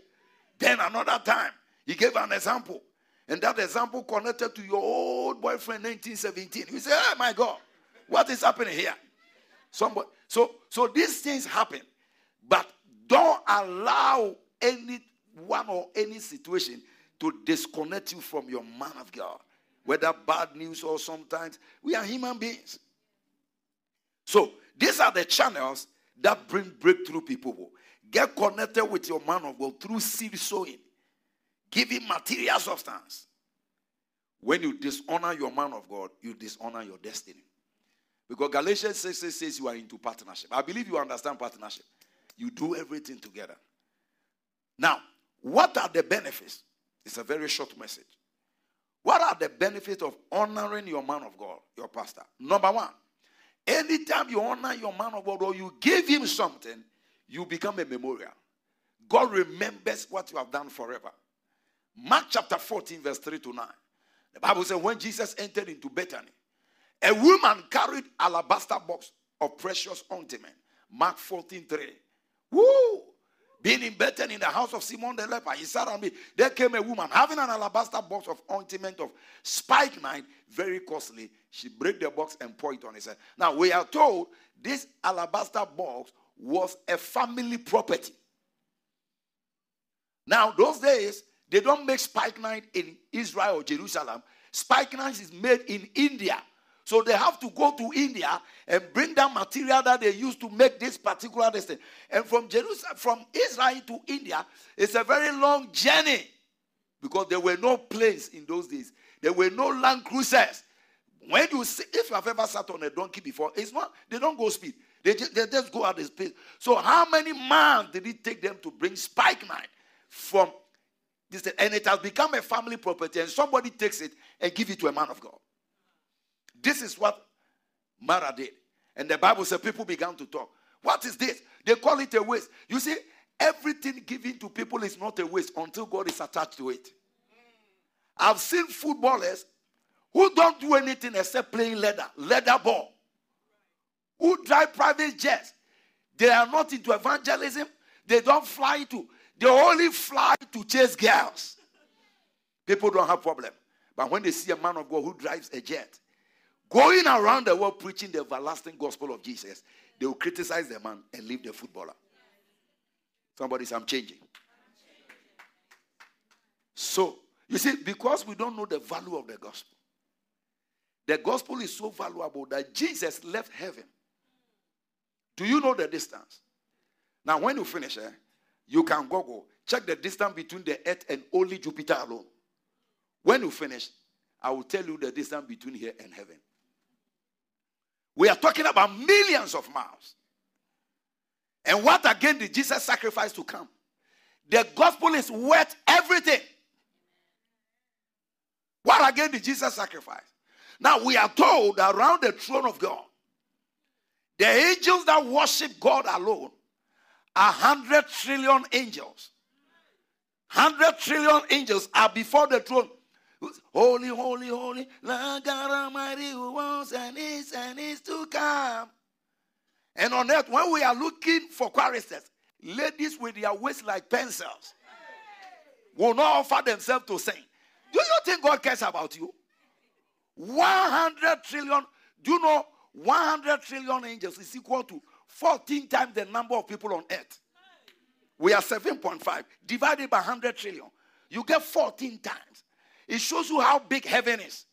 Then another time, he gave an example. And that example connected to your old boyfriend 1917. You say, oh my God, what is happening here? Somebody, so, so these things happen. But don't allow any one or any situation to disconnect you from your man of God. Whether bad news or sometimes we are human beings. So these are the channels that bring breakthrough people. Get connected with your man of God through seed sowing. Give him material substance. When you dishonor your man of God, you dishonor your destiny. Because Galatians 6 says you are into partnership. I believe you understand partnership. You do everything together. Now, what are the benefits? It's a very short message. What are the benefits of honoring your man of God, your pastor? Number one, anytime you honor your man of God or you give him something, you become a memorial. God remembers what you have done forever. Mark chapter 14, verse 3 to 9. The Bible says, when Jesus entered into Bethany, a woman carried alabaster box of precious ointment. Mark 14, 3. Woo! Being in Bethany in the house of Simon the leper, he sat on me. There came a woman having an alabaster box of ointment of spikenard, very costly. She break the box and pour it on his head. Now we are told this alabaster box was a family property. Now, those days, they don't make spikenard in Israel or Jerusalem. Spikenard is made in India. So they have to go to India and bring that material that they use to make this particular thing. And from Jerusalem, from Israel to India, it's a very long journey because there were no planes in those days. There were no land cruisers. When you see, if you have ever sat on a donkey before, it's not they don't go speed. They just, they just go at the speed. So how many months did it take them to bring spikenard from this? And it has become a family property, and somebody takes it and give it to a man of God. This is what Mara did. And the Bible said people began to talk. What is this? They call it a waste. You see, everything given to people is not a waste until God is attached to it. I've seen footballers who don't do anything except playing leather, leather ball, who drive private jets. They are not into evangelism. They don't fly to, they only fly to chase girls. People don't have problem. But when they see a man of God who drives a jet, going around the world preaching the everlasting gospel of Jesus, they will criticize the man and leave the footballer. Somebody I'm changing. So, you see, because we don't know the value of the gospel, the gospel is so valuable that Jesus left heaven. Do you know the distance? Now, when you finish, eh, you can Google, check the distance between the earth and only Jupiter alone. When you finish, I will tell you the distance between here and heaven. We are talking about millions of miles. And what again did Jesus sacrifice to come? The gospel is worth everything. What again did Jesus sacrifice? Now we are told around the throne of God, the angels that worship God alone are 100 trillion angels. 100 trillion angels are before the throne. Holy, holy, holy, Lord God Almighty who was and is and is to come. And on earth, when we are looking for choristers, ladies with their waist like pencils will not offer themselves to sing. Do you think God cares about you? 100 trillion. Do you know 100 trillion angels is equal to 14 times the number of people on earth? We are 7.5 divided by 100 trillion. You get 14 times. It shows you how big heaven is.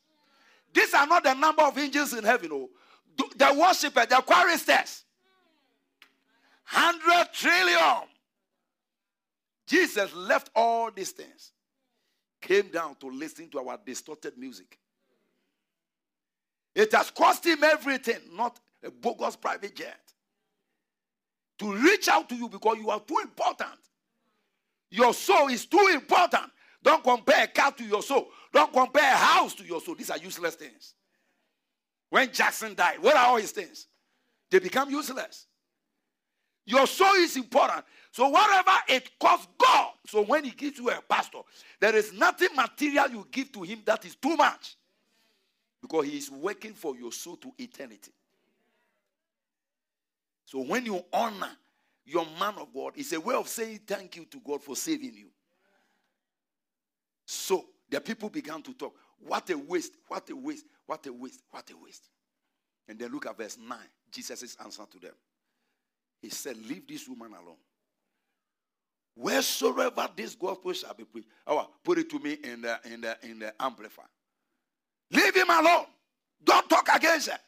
These are not the number of angels in heaven. Oh. The worshiper, the choristers. 100 trillion. Jesus left all these things, came down to listen to our distorted music. It has cost him everything, not a bogus private jet. To reach out to you because you are too important. Your soul is too important. Don't compare a car to your soul. Don't compare a house to your soul. These are useless things. When Jackson died, what are all his things? They become useless. Your soul is important. So whatever it costs God. So when he gives you a pastor, there is nothing material you give to him that is too much. Because he is working for your soul to eternity. So when you honor your man of God, it's a way of saying thank you to God for saving you. So the people began to talk. What a waste, what a waste, what a waste, what a waste. And then look at verse 9. Jesus' answer to them. He said, Leave this woman alone. Wheresoever this gospel shall be preached. Oh, put it to me in the in the in the amplifier. Leave him alone. Don't talk against her.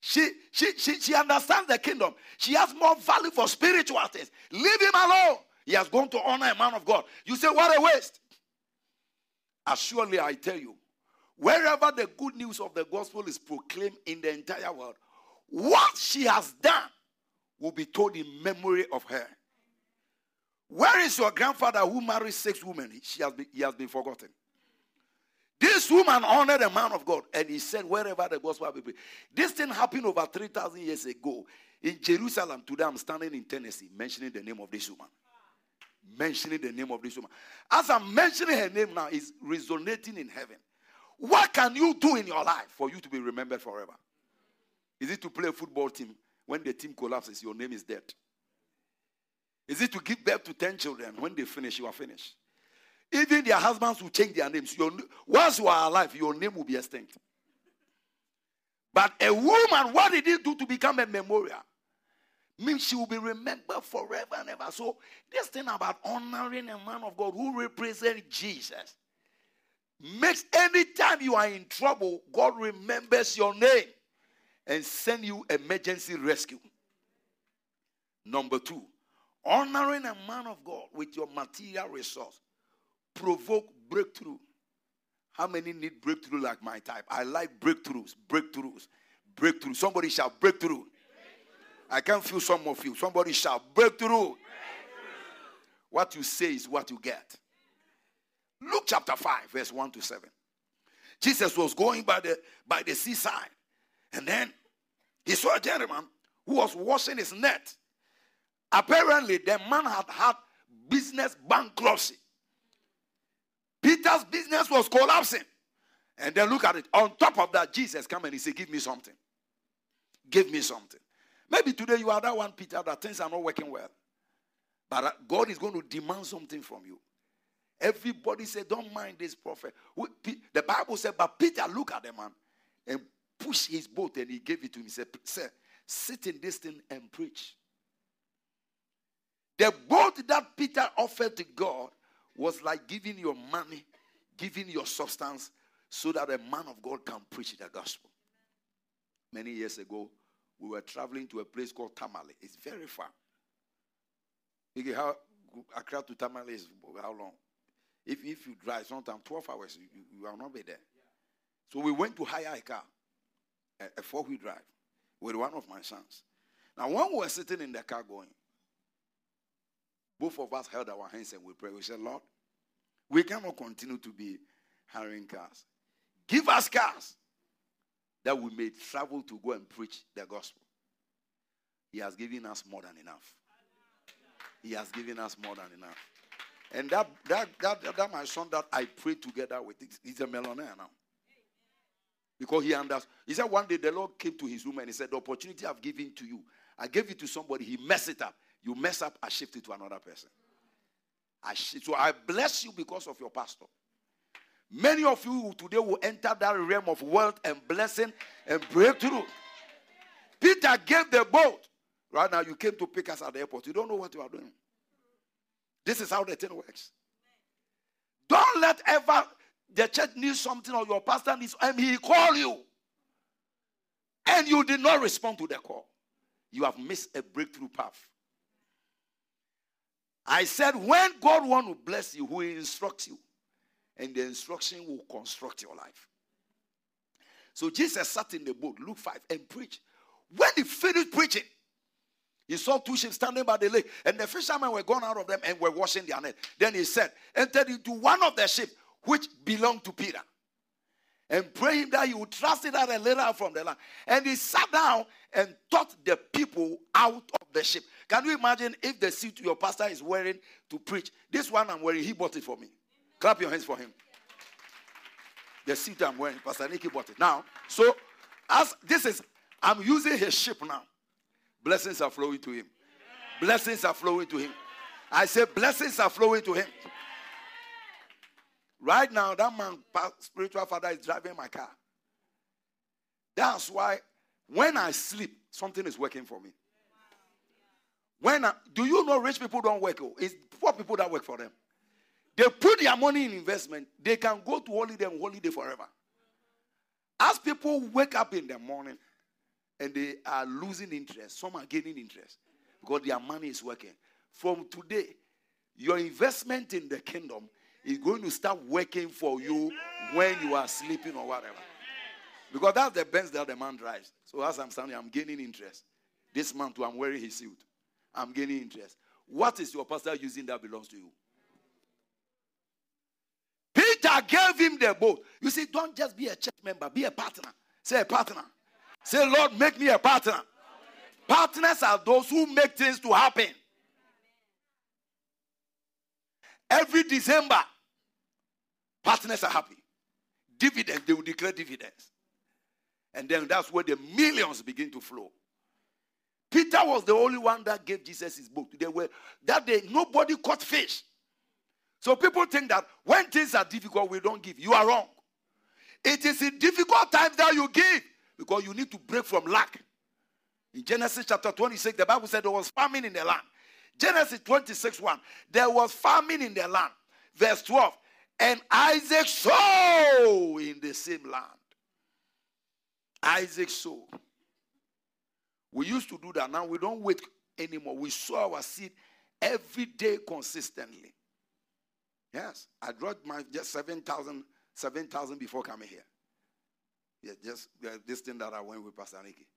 She, she, she, she understands the kingdom. She has more value for spiritual things. Leave him alone. He has gone to honor a man of God. You say, what a waste. As surely I tell you, wherever the good news of the gospel is proclaimed in the entire world, what she has done will be told in memory of her. Where is your grandfather who married six women? She has been, he has been forgotten. This woman honored a man of God, and he said, wherever the gospel will be. This thing happened over 3,000 years ago in Jerusalem. Today, I'm standing in Tennessee mentioning the name of this woman. Mentioning the name of this woman. As I'm mentioning her name now, it's resonating in heaven. What can you do in your life for you to be remembered forever? Is it to play a football team? When the team collapses, your name is dead. Is it to give birth to 10 children? When they finish, you are finished. Even their husbands will change their names. Your, once you are alive, your name will be extinct. But a woman, what did he do to become a memorial? Means she will be remembered forever and ever. So, this thing about honoring a man of God who represents Jesus makes anytime you are in trouble, God remembers your name and send you emergency rescue. Number two, honoring a man of God with your material resource provoke breakthrough. How many need breakthrough like my type? I like breakthroughs, breakthroughs, breakthrough. Somebody shall breakthrough. I can feel some of you. Somebody shall breakthrough. What you say is what you get. Luke chapter 5, verse 1 to 7. Jesus was going by the by the seaside, and then he saw a gentleman who was washing his net. Apparently, the man had had business bankruptcy. Peter's business was collapsing. And then look at it. On top of that, Jesus came and he said, Give me something. Give me something. Maybe today you are that one, Peter, that things are not working well. But uh, God is going to demand something from you. Everybody said, Don't mind this prophet. The Bible said, But Peter look at the man and pushed his boat and he gave it to him. He said, Sir, sit in this thing and preach. The boat that Peter offered to God was like giving your money, giving your substance, so that a man of God can preach the gospel. Many years ago, we were traveling to a place called Tamale. It's very far. Okay, how Accra to Tamale is how long? If, if you drive, sometimes 12 hours, you, you, will not be there. So we went to hire a car, a, a four wheel drive, with one of my sons. Now, when we were sitting in the car going, both of us held our hands and we prayed. We said, Lord, we cannot continue to be hiring cars. Give us cars that we may travel to go and preach the gospel. He has given us more than enough. He has given us more than enough. And that that that, that my son that I prayed together with, he's a millionaire now. Because he understood. He said one day the Lord came to his room and he said, The opportunity I've given to you, I gave it to somebody, he messed it up. You mess up, I shift it to another person. I shi- so I bless you because of your pastor. Many of you today will enter that realm of wealth and blessing and breakthrough. Peter gave the boat. Right now, you came to pick us at the airport. You don't know what you are doing. This is how the thing works. Don't let ever the church needs something or your pastor needs, and he call you. and you did not respond to the call, you have missed a breakthrough path. I said, when God want to bless you, He will instruct you, and the instruction will construct your life. So Jesus sat in the boat, Luke 5, and preached. When he finished preaching, he saw two ships standing by the lake, and the fishermen were gone out of them and were washing their net. Then he said, Entered into one of the ships which belonged to Peter, and pray him that he would trust it out and let out from the land. And he sat down and taught the people out of the ship. Can you imagine if the suit your pastor is wearing to preach? This one I'm wearing, he bought it for me. Clap your hands for him. The suit I'm wearing, Pastor Nicky bought it. Now, so as this is, I'm using his ship now. Blessings are flowing to him. Blessings are flowing to him. I say, blessings are flowing to him. Right now, that man, spiritual father, is driving my car. That's why when I sleep, something is working for me. When I, do you know rich people don't work? Oh, it's poor people that work for them. They put their money in investment. They can go to holiday and holiday forever. As people wake up in the morning and they are losing interest, some are gaining interest because their money is working. From today, your investment in the kingdom is going to start working for you when you are sleeping or whatever. Because that's the Benz that the man drives. So as I'm standing, I'm gaining interest. This man month, I'm wearing his suit. I'm gaining interest. What is your pastor using that belongs to you? Peter gave him the boat. You see, don't just be a church member, be a partner. Say a partner. Say, Lord, make me a partner. Partners are those who make things to happen. Every December, partners are happy. Dividends, they will declare dividends. And then that's where the millions begin to flow. Peter was the only one that gave Jesus his book. They were that day nobody caught fish. So people think that when things are difficult, we don't give. You are wrong. It is in difficult times that you give because you need to break from lack. In Genesis chapter 26, the Bible said there was famine in the land. Genesis 26 1. There was famine in the land. Verse 12. And Isaac sowed in the same land. Isaac sowed. We used to do that. Now we don't wait anymore. We sow our seed every day consistently. Yes. I dropped my just 7,000 7, before coming here. Yeah, just this thing that I went with Pastor Nicky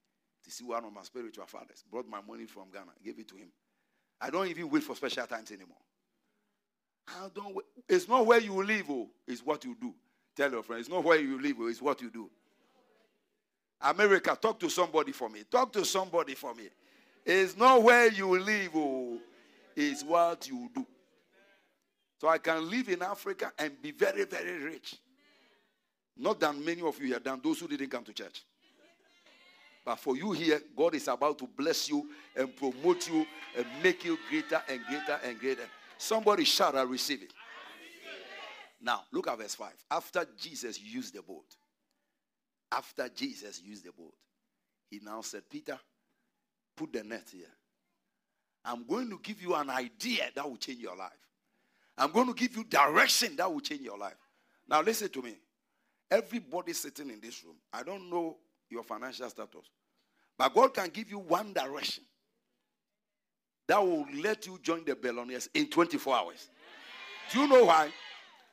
to see one of my spiritual fathers. Brought my money from Ghana, gave it to him. I don't even wait for special times anymore. I don't. It's not where you live, oh, it's what you do. Tell your friend, it's not where you live, oh, it's what you do. America, talk to somebody for me. Talk to somebody for me. It's not where you live, oh, it's what you do. So I can live in Africa and be very, very rich. Not than many of you here, than those who didn't come to church. But for you here, God is about to bless you and promote you and make you greater and greater and greater. Somebody shout, I receive it. Now, look at verse 5. After Jesus used the boat, after Jesus used the boat, he now said, Peter, put the net here. I'm going to give you an idea that will change your life. I'm going to give you direction that will change your life. Now, listen to me. Everybody sitting in this room, I don't know your financial status. But God can give you one direction that will let you join the Billionaires in 24 hours. Do you know why?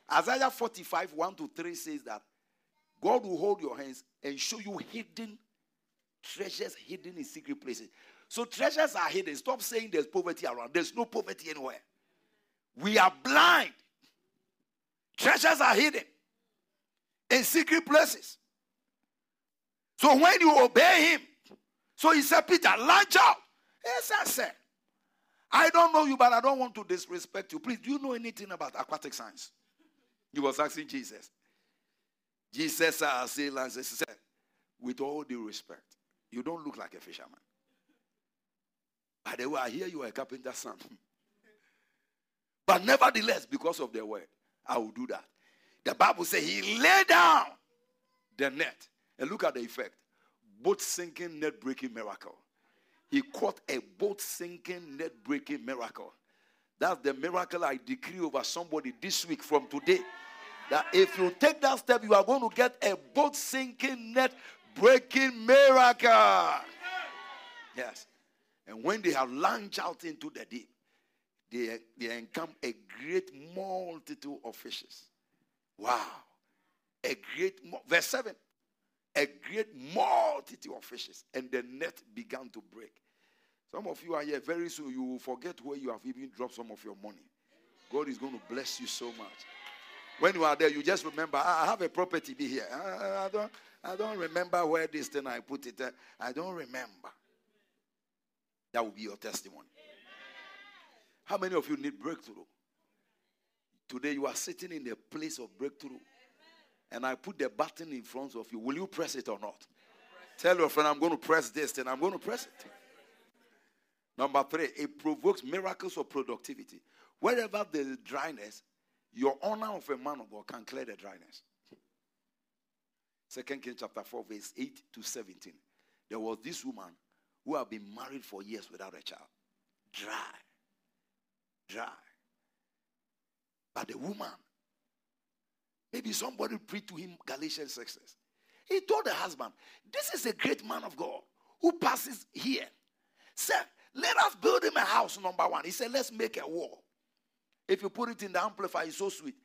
Isaiah 45, 1 to 3 says that God will hold your hands and show you hidden treasures hidden in secret places. So treasures are hidden. Stop saying there's poverty around. There's no poverty anywhere. We are blind. Treasures are hidden in secret places. So when you obey him, so he said, Peter, launch out. Yes, I said. I don't know you, but I don't want to disrespect you. Please, do you know anything about aquatic science? He was asking Jesus. Jesus uh, said, with all due respect, you don't look like a fisherman. By the way, I hear you are a carpenter's son. but nevertheless, because of the word, I will do that. The Bible says he laid down the net and look at the effect. Boat sinking, net breaking miracle. He caught a boat sinking, net breaking miracle. That's the miracle I decree over somebody this week from today. That if you take that step, you are going to get a boat sinking, net breaking miracle. Yes. And when they have launched out into the deep, they, they encounter a great multitude of fishes. Wow. A great, verse 7 a great multitude of fishes, and the net began to break. Some of you are here, very soon you will forget where you have even dropped some of your money. God is going to bless you so much. When you are there, you just remember, I have a property be here. I, don't, I don't remember where this thing I put it. Eh, I don't remember. That will be your testimony. How many of you need breakthrough? Today you are sitting in a place of breakthrough and I put the button in front of you, will you press it or not? Tell your friend, I'm going to press this, and I'm going to press it. Number three, it provokes miracles of productivity. Wherever there is dryness, your honor of a man of God can clear the dryness. Second Kings chapter 4, verse 8 to 17. There was this woman who had been married for years without a child. Dry. Dry. But the woman Maybe somebody preached to him Galatians 6. He told the husband, This is a great man of God who passes here. Sir, Let us build him a house, number one. He said, Let's make a wall. If you put it in the amplifier, it's so sweet.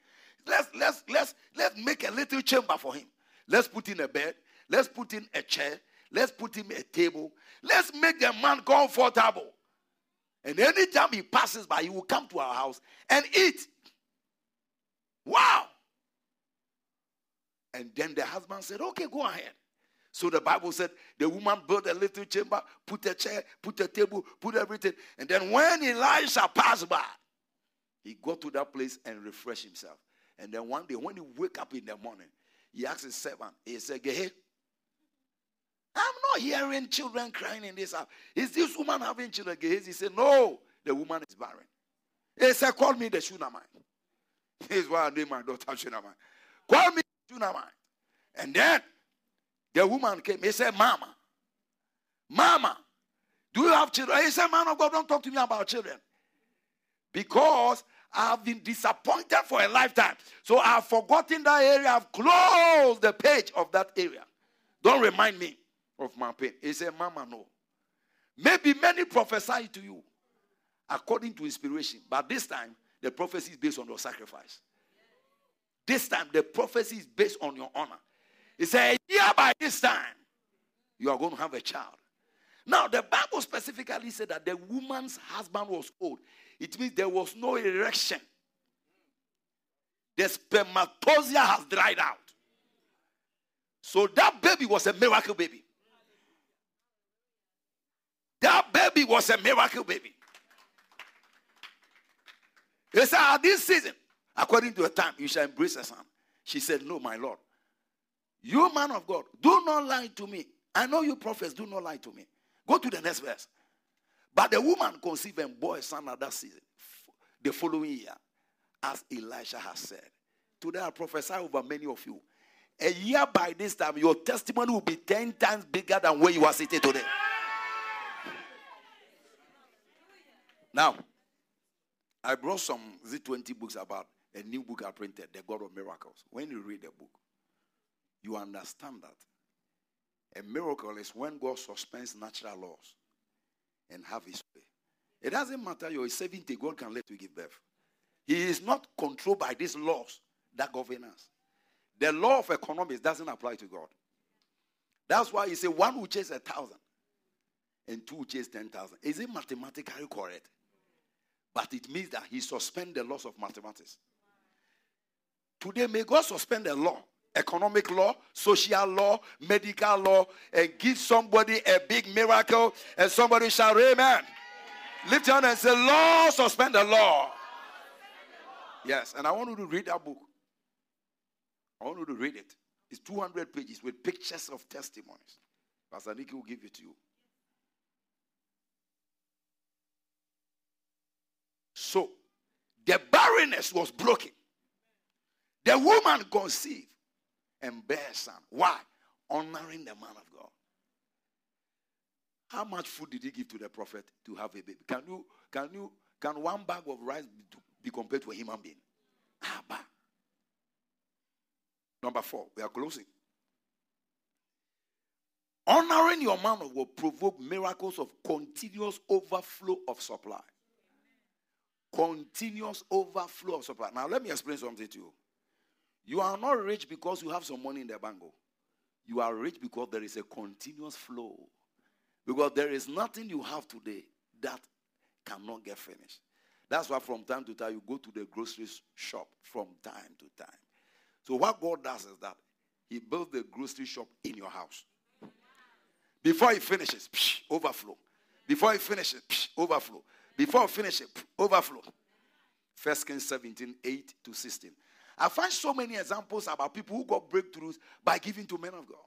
Let's let's let's let's make a little chamber for him. Let's put in a bed. Let's put in a chair. Let's put him a table. Let's make the man comfortable. And anytime he passes by, he will come to our house and eat. Wow. And then the husband said, Okay, go ahead. So the Bible said the woman built a little chamber, put a chair, put a table, put everything. And then when Elisha passed by, he got to that place and refreshed himself. And then one day, when he wake up in the morning, he asked his servant, he said, Gehe, I'm not hearing children crying in this house. Is this woman having children? Gehazi said, No, the woman is barren. He said, Call me the Shunammite. This is why I named my daughter Shunammite. Call me Shunammite. And then the woman came. He said, Mama, Mama, do you have children? He said, Man of God, don't talk to me about children. Because I've been disappointed for a lifetime. So I've forgotten that area. I've closed the page of that area. Don't remind me of my pain. He said, Mama, no. Maybe many prophesy to you according to inspiration, but this time the prophecy is based on your sacrifice. This time, the prophecy is based on your honor. He said, Yeah, by this time, you are going to have a child. Now, the Bible specifically said that the woman's husband was old. It means there was no erection. The spermatozoa has dried out. So that baby was a miracle baby. That baby was a miracle baby. He said, this season, According to her time, you shall embrace a son. She said, No, my Lord. You, man of God, do not lie to me. I know you prophets, do not lie to me. Go to the next verse. But the woman conceived and bore a son at that season, the following year, as Elisha has said. Today I prophesy over many of you. A year by this time, your testimony will be 10 times bigger than where you are sitting today. Now, I brought some Z20 books about a new book I printed, The God of Miracles. When you read the book, you understand that a miracle is when God suspends natural laws and have his way. It doesn't matter you're 70, God can let you give birth. He is not controlled by these laws that govern us. The law of economics doesn't apply to God. That's why he said one will chase a thousand and two will chase ten thousand. Is it mathematically correct? But it means that he suspend the laws of mathematics. Today, may God suspend the law, economic law, social law, medical law, and give somebody a big miracle, and somebody shall amen. Lift your hand and say, Law, suspend the law. Yes, and I want you to read that book. I want you to read it. It's 200 pages with pictures of testimonies. Pastor Nicky will give it to you. So, the barrenness was broken. The woman conceived and bear son. Why? Honoring the man of God. How much food did he give to the prophet to have a baby? Can you can you can one bag of rice be, compared to a human being? Ah, Number four, we are closing. Honoring your man will provoke miracles of continuous overflow of supply. Continuous overflow of supply. Now, let me explain something to you. You are not rich because you have some money in the bank. oh. You are rich because there is a continuous flow. Because there is nothing you have today that cannot get finished. That's why from time to time you go to the grocery shop from time to time. So what God does is that He builds the grocery shop in your house. Before He finishes, psh, overflow. Before He finishes, psh, overflow. Before He finishes, psh, overflow. First Kings 17, 8 to 16. I find so many examples about people who got breakthroughs by giving to men of God.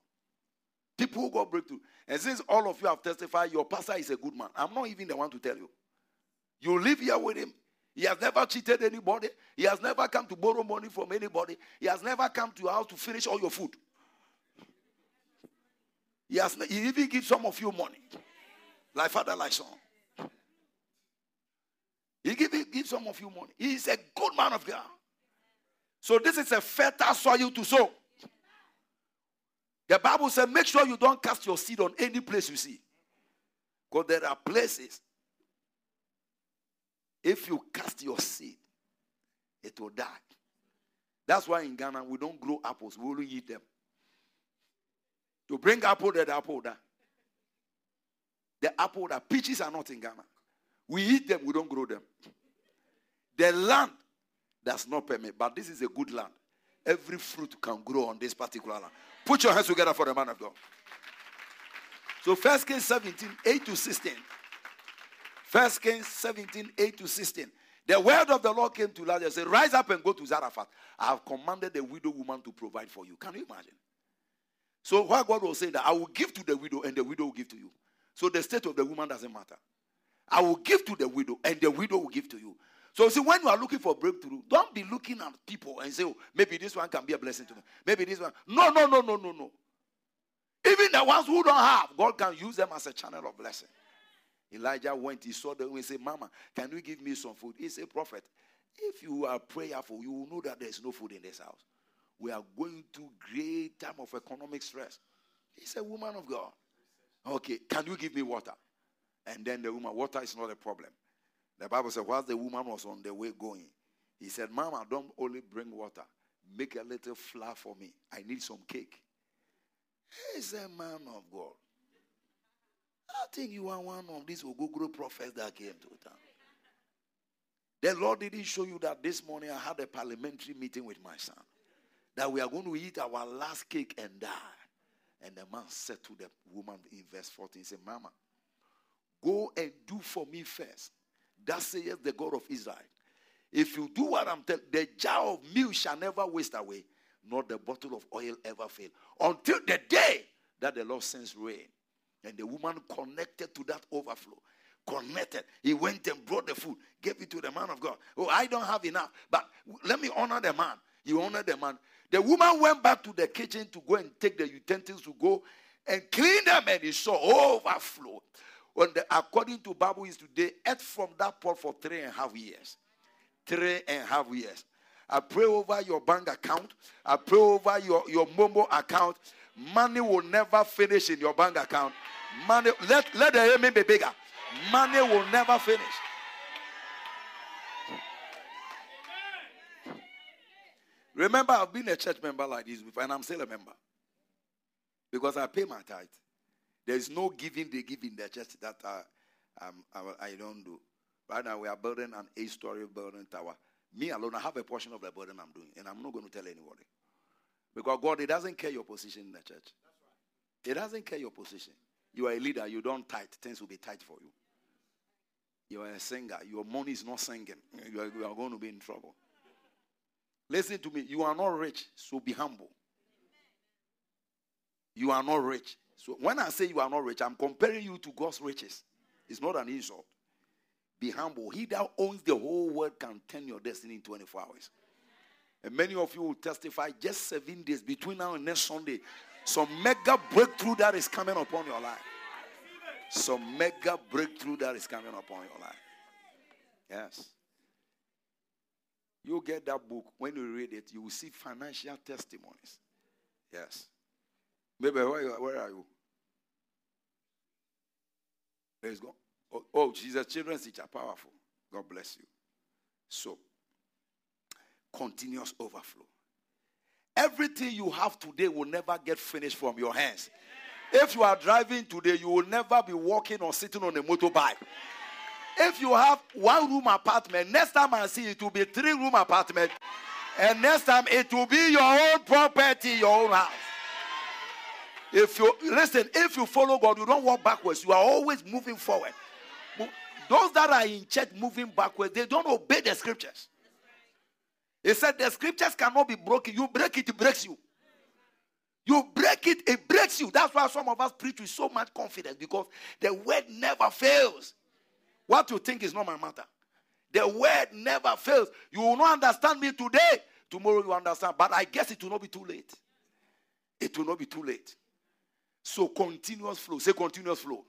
People who got breakthrough. And since all of you have testified, your pastor is a good man. I'm not even the one to tell you. You live here with him. He has never cheated anybody. He has never come to borrow money from anybody. He has never come to your house to finish all your food. He, has, he even gives some of you money. Like father, like son. He give, gives some of you money. He is a good man of God. So this is a fertile soil to sow. The Bible says, make sure you don't cast your seed on any place you see. Because there are places, if you cast your seed, it will die. That's why in Ghana we don't grow apples, we only eat them. To bring apple the apple die. The apple that peaches are not in Ghana. We eat them, we don't grow them. The land does not permit, but this is a good land. Every fruit can grow on this particular land. Put your hands together for the man of God. So, First Kings 17, 8 to 16. First Kings 17, 8 to 16. The word of the Lord came to Elijah and said, Rise up and go to Zarephath. I have commanded the widow woman to provide for you. Can you imagine? So, what God was saying that I will give to the widow and the widow will give to you. So, the state of the woman doesn't matter. I will give to the widow and the widow will give to you. So, see, when you are looking for breakthrough, don't be looking at people and say, oh, maybe this one can be a blessing to me. Maybe this one. No, no, no, no, no, no. Even the ones who don't have, God can use them as a channel of blessing. Elijah went, he saw them and said, Mama, can you give me some food? He said, Prophet, if you are prayerful, you will know that there's no food in this house. We are going through great time of economic stress. He said, Woman of God, okay, can you give me water? And then the woman, water is not a problem. The Bible said, whilst the woman was on the way going, he said, Mama, don't only bring water, make a little flour for me. I need some cake. He's a man of God. I think you are one of these Ogogoro prophets that came to town. The Lord didn't show you that this morning I had a parliamentary meeting with my son. That we are going to eat our last cake and die. And the man said to the woman in verse 14, he said, Mama, go and do for me first. That says the God of Israel. If you do what I'm telling, the jar of milk shall never waste away, nor the bottle of oil ever fail. Until the day that the Lord sends rain. And the woman connected to that overflow. Connected. He went and brought the food, gave it to the man of God. Oh, I don't have enough. But let me honor the man. You honor the man. The woman went back to the kitchen to go and take the utensils to go and clean them, and he saw overflow. When the, according to Bible is today, ate from that pot for three and a half years. Three and a half years. I pray over your bank account. I pray over your, your Momo account. Money will never finish in your bank account. Money, let, let the amen be bigger. Money will never finish. Remember, I've been a church member like this before, and I'm still a member. Because I pay my tithe. There's no giving they give in the church that I, um, I, I don't do. Right now, we are building an eight story building tower. Me alone, I have a portion of the burden I'm doing, and I'm not going to tell anybody. Because God, He doesn't care your position in the church. He doesn't care your position. You are a leader, you don't tight, things will be tight for you. You are a singer, your money is not singing. You are, you are going to be in trouble. Listen to me, you are not rich, so be humble. You are not rich. So when I say you are not rich, I'm comparing you to God's riches. It's not an insult. Be humble. He that owns the whole world can turn your destiny in 24 hours. And many of you will testify just seven days between now and next Sunday. Some mega breakthrough that is coming upon your life. Some mega breakthrough that is coming upon your life. Yes. You get that book. When you read it, you will see financial testimonies. Yes. Baby, where, where are you? Praise God. Oh, oh, a children's teacher. Powerful. God bless you. So, continuous overflow. Everything you have today will never get finished from your hands. If you are driving today, you will never be walking or sitting on a motorbike. If you have one room apartment, next time I see it will be three room apartment. And next time it will be your own property, your own house. If you listen, if you follow God, you don't walk backwards. You are always moving forward. Those that are in church moving backwards, they don't obey the scriptures. He said the scriptures cannot be broken. You break it, it breaks you. You break it, it breaks you. That's why some of us preach with so much confidence because the word never fails. What you think is not my matter. The word never fails. You will not understand me today. Tomorrow you understand. But I guess it will not be too late. It will not be too late. So continuous flow. Say continuous flow.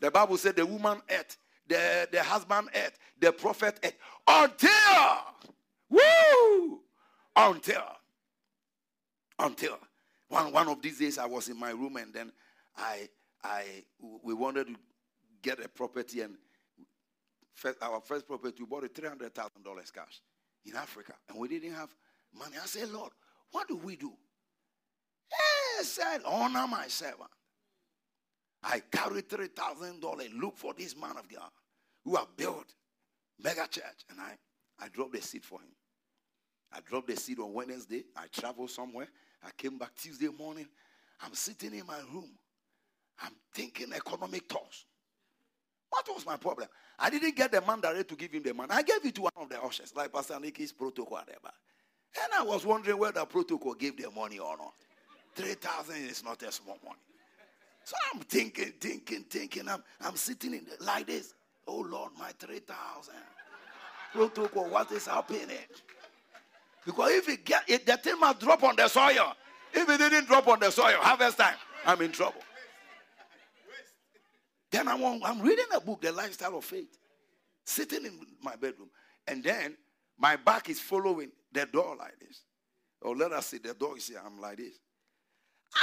The Bible said the woman ate, the, the husband ate, the prophet ate. Until, woo, until, until. One, one of these days I was in my room and then I, I, we wanted to get a property and first, our first property, we bought a $300,000 cash in Africa and we didn't have money. I said, Lord, what do we do? He said, honor my servant. I carry $3,000, look for this man of God who have built mega church. And I, I dropped the seed for him. I dropped the seed on Wednesday. I traveled somewhere. I came back Tuesday morning. I'm sitting in my room. I'm thinking economic thoughts. What was my problem? I didn't get the man direct to give him the money. I gave it to one of the ushers, like Pastor Nicky's protocol. And I was wondering whether protocol gave the money or not. 3,000 is not a small money. So I'm thinking, thinking, thinking. I'm, I'm sitting in the, like this. Oh Lord, my 3,000. Protocol, what is happening? Because if it get it, the thing must drop on the soil. If it didn't drop on the soil, harvest time, I'm in trouble. Then I'm, on, I'm reading a book, The Lifestyle of Faith, sitting in my bedroom. And then my back is following the door like this. Or let us say the door is here. I'm like this.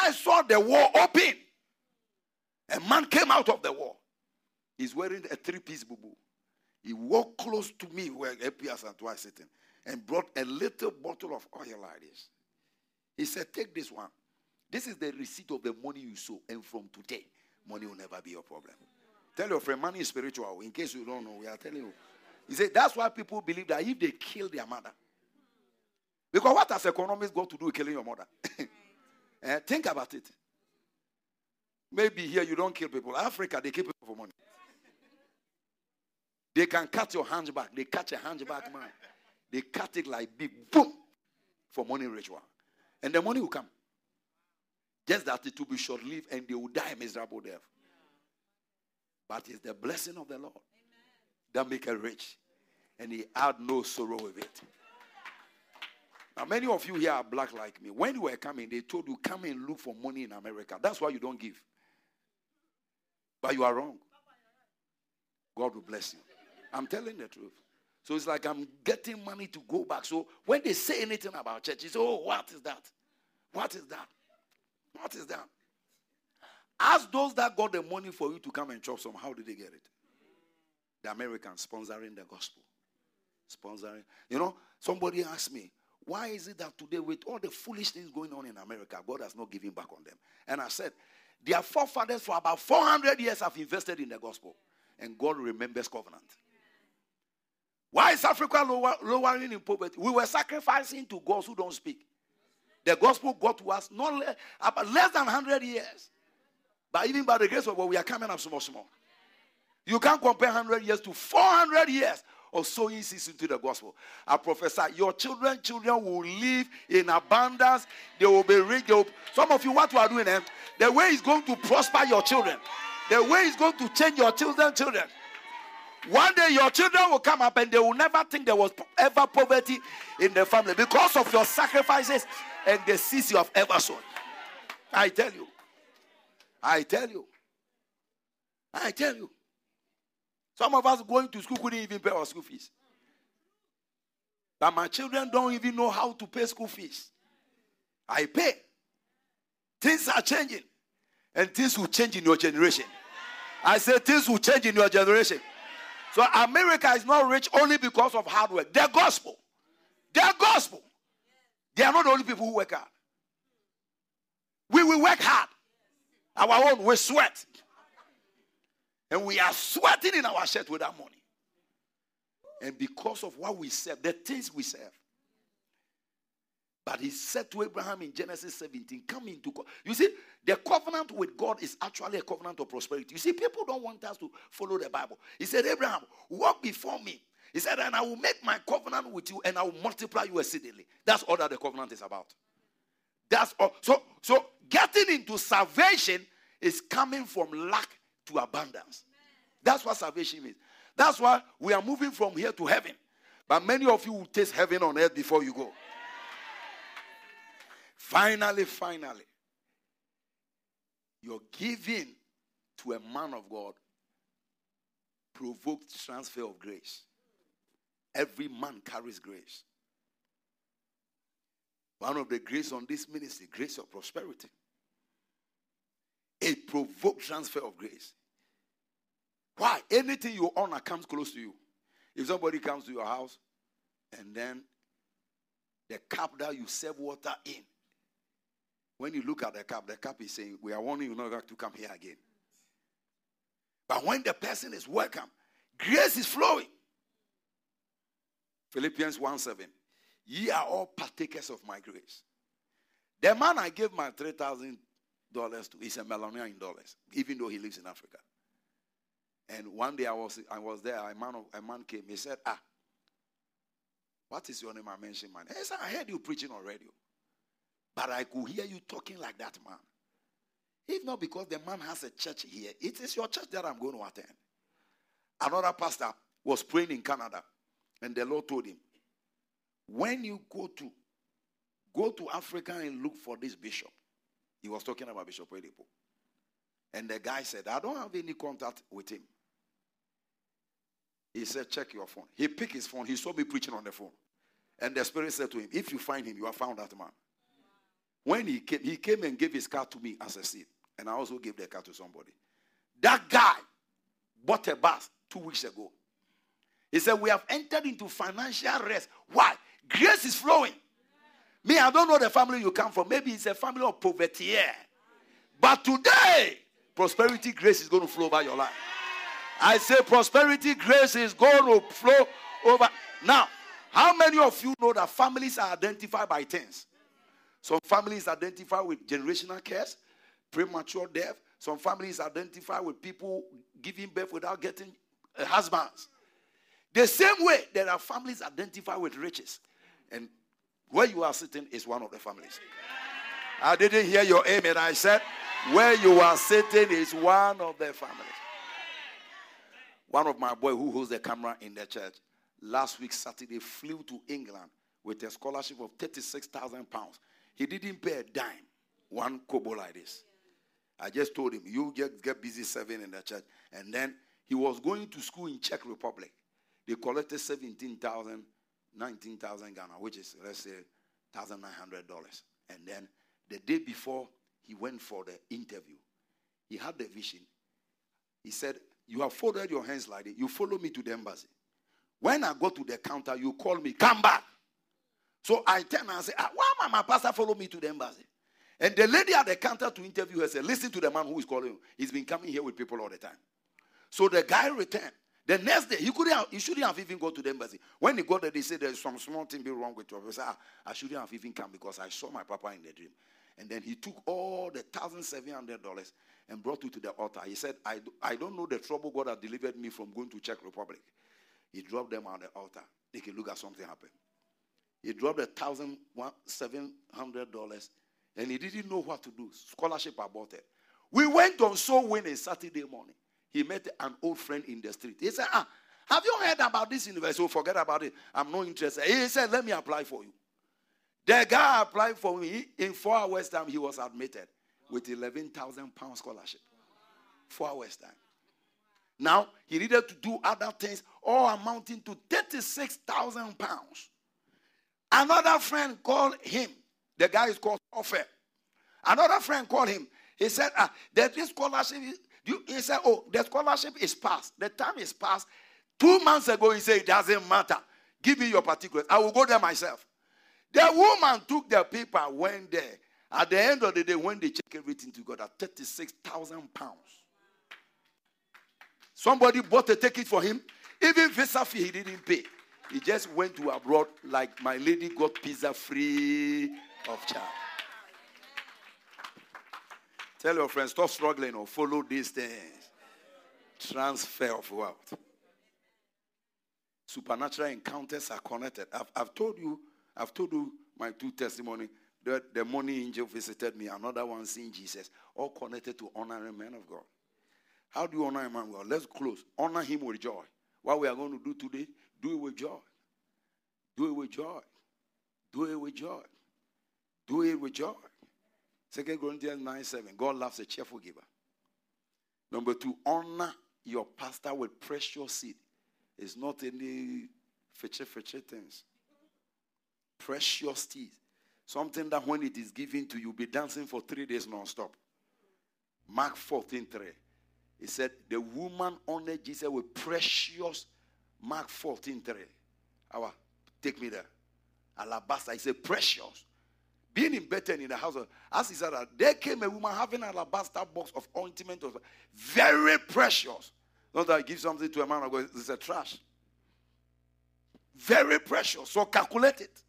I saw the wall open. A man came out of the wall. He's wearing a three-piece bubu. He walked close to me where APS and twice sitting and brought a little bottle of oil like this. He said, Take this one. This is the receipt of the money you sow. And from today, money will never be your problem. Tell your friend, money is spiritual. In case you don't know, we are telling you. He said, That's why people believe that if they kill their mother. Because what has economists got to do with killing your mother? eh, think about it. Maybe here you don't kill people. Africa, they kill people for money. They can cut your hands back. They cut your hands back, man. They cut it like big boom for money ritual. And the money will come. Just that it will be short lived and they will die miserable death. But it's the blessing of the Lord that make it rich. And he had no sorrow with it. Now, many of you here are black like me. When you were coming, they told you, come and look for money in America. That's why you don't give. But you are wrong. God will bless you. I'm telling the truth. So it's like I'm getting money to go back. So when they say anything about church, you oh, what is that? What is that? What is that? Ask those that got the money for you to come and chop some. How did they get it? The Americans sponsoring the gospel. Sponsoring. You know, somebody asked me, why is it that today, with all the foolish things going on in America, God has not given back on them? And I said, their forefathers for about 400 years have invested in the gospel. And God remembers covenant. Why is Africa lower, lowering in poverty? We were sacrificing to gods who don't speak. The gospel got to us not le- about less than 100 years. But even by the grace of God, we are coming up small, small. You can't compare 100 years to 400 years of sowing seeds into the gospel. I prophesy your children, children will live in abundance. They will be rich. Some of you, what you are doing, eh? the way is going to prosper your children. The way is going to change your children, children. One day your children will come up and they will never think there was ever poverty in the family because of your sacrifices and the seeds you have ever sown. I tell you. I tell you. I tell you. Some of us going to school couldn't even pay our school fees. But my children don't even know how to pay school fees. I pay. Things are changing. And things will change in your generation. I say things will change in your generation. So America is not rich only because of hard work. The gospel. The gospel. They are not the only people who work hard. We will work hard. Our own, we sweat. And we are sweating in our shirt with our money. And because of what we serve, the things we serve. But he said to Abraham in Genesis 17, come into co-" You see, the covenant with God is actually a covenant of prosperity. You see, people don't want us to follow the Bible. He said, Abraham, walk before me. He said, and I will make my covenant with you and I will multiply you exceedingly. That's all that the covenant is about. That's all. So, so getting into salvation is coming from lack to abundance. That's what salvation means. That's why we are moving from here to heaven. But many of you will taste heaven on earth before you go. Finally, finally, your giving to a man of God provoked transfer of grace. Every man carries grace. One of the grace on this ministry, grace of prosperity. It provoked transfer of grace. Why? Anything you honor comes close to you. If somebody comes to your house and then the cup that you serve water in, when you look at the cup, the cup is saying, We are warning you not to come here again. But when the person is welcome, grace is flowing. Philippians 1 7. Ye are all partakers of my grace. The man I gave my $3,000 to is a millionaire in dollars, even though he lives in Africa. And one day I was, I was there, a man, a man came. He said, Ah, what is your name? I mentioned name. He said, I heard you preaching on radio. But I could hear you talking like that man. If not because the man has a church here, it is your church that I'm going to attend. Another pastor was praying in Canada, and the Lord told him, When you go to go to Africa and look for this bishop. He was talking about Bishop Oyedepo. And the guy said, I don't have any contact with him. He said, Check your phone. He picked his phone. He saw me preaching on the phone. And the Spirit said to him, If you find him, you have found that man. When he came, he came and gave his car to me as a seed. And I also gave the car to somebody. That guy bought a bus two weeks ago. He said, We have entered into financial rest. Why? Grace is flowing. Me, I don't know the family you come from. Maybe it's a family of poverty. Yeah. But today, prosperity grace is going to flow by your life. I say prosperity grace is going to flow over. Now, how many of you know that families are identified by things? Some families identify with generational curse, premature death. Some families identify with people giving birth without getting uh, husbands. The same way, there are families identify with riches. And where you are sitting is one of the families. I didn't hear your amen. I said, where you are sitting is one of the families. One of my boy who holds the camera in the church last week Saturday flew to England with a scholarship of 36,000 pounds. He didn't pay a dime, one kobo like this. I just told him, you just get busy serving in the church. And then he was going to school in Czech Republic. They collected 17,000, 19,000 Ghana, which is, let's say, $1,900. And then the day before he went for the interview, he had the vision. He said, You have folded your hands like this. You follow me to the embassy. When I go to the counter, you call me, come back. So I turn and say, ah, Why my pastor follow me to the embassy? And the lady at the counter to interview her said, Listen to the man who is calling you. He's been coming here with people all the time. So the guy returned. The next day, he couldn't have, he shouldn't have even gone to the embassy. When he got there, they said there's some small thing be wrong with you. He said, ah, I shouldn't have even come because I saw my papa in the dream. And then he took all the thousand seven hundred dollars and brought it to the altar. He said, I, I don't know the trouble God has delivered me from going to Czech Republic. He dropped them on the altar. They can look at something happen. He dropped hundred dollars and he didn't know what to do. Scholarship about it. We went on so winning a Saturday morning. He met an old friend in the street. He said, Ah, have you heard about this university? Oh, forget about it. I'm not interested. He said, Let me apply for you. The guy applied for me. In four hours' time, he was admitted with 11,000 pound scholarship. Four hours' time. Now, he needed to do other things, all amounting to 36,000 pounds. Another friend called him. The guy is called Offer. Another friend called him. He said, ah, there's this scholarship. You, he said, Oh, the scholarship is passed. The time is passed. Two months ago, he said, It doesn't matter. Give me your particulars. I will go there myself. The woman took the paper, went there. At the end of the day, when they check everything together, 36,000 pounds. Somebody bought a ticket for him. Even visa fee he didn't pay. He just went to abroad like my lady got pizza free of charge. Tell your friends, stop struggling or follow these things. Transfer of wealth. Supernatural encounters are connected. I've, I've told you, I've told you my two testimony. The, the money angel visited me, another one seeing Jesus, all connected to honoring men of God. How do you honor a man of God? Let's close. Honor him with joy. What we are going to do today, do it with joy. Do it with joy. Do it with joy. Do it with joy. Second Corinthians 9 7. God loves a cheerful giver. Number two, honor your pastor with precious seed. It's not any fetchy fetchy things. Precious seed. Something that when it is given to you, be dancing for three days non-stop. Mark 14 3. He said, The woman honored Jesus with precious Mark 14 3. Our, take me there. Alabaster. He said, Precious. Being in Bethany in the house of, as he said that, there came a woman having an alabaster box of ointment, of very precious. Not that I give something to a man, I go, it's a trash. Very precious. So calculate it.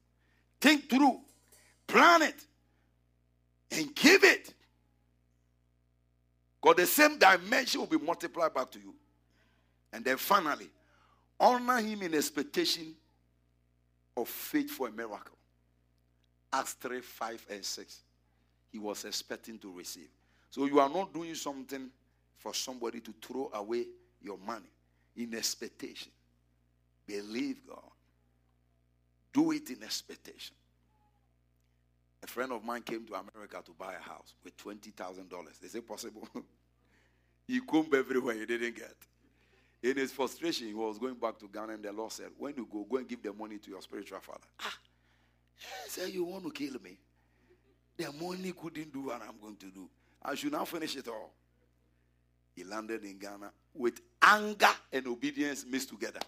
Think through. Plan it. And give it. Because the same dimension will be multiplied back to you. And then finally, honor him in expectation of faith for a miracle. Acts 3, 5, and 6. He was expecting to receive. So you are not doing something for somebody to throw away your money in expectation. Believe God. Do it in expectation. A friend of mine came to America to buy a house with $20,000. Is it possible? he combed everywhere he didn't get. In his frustration, he was going back to Ghana, and the Lord said, When you go, go and give the money to your spiritual father. Ah, he said, You want to kill me? The money couldn't do what I'm going to do. I should now finish it all. He landed in Ghana with anger and obedience mixed together.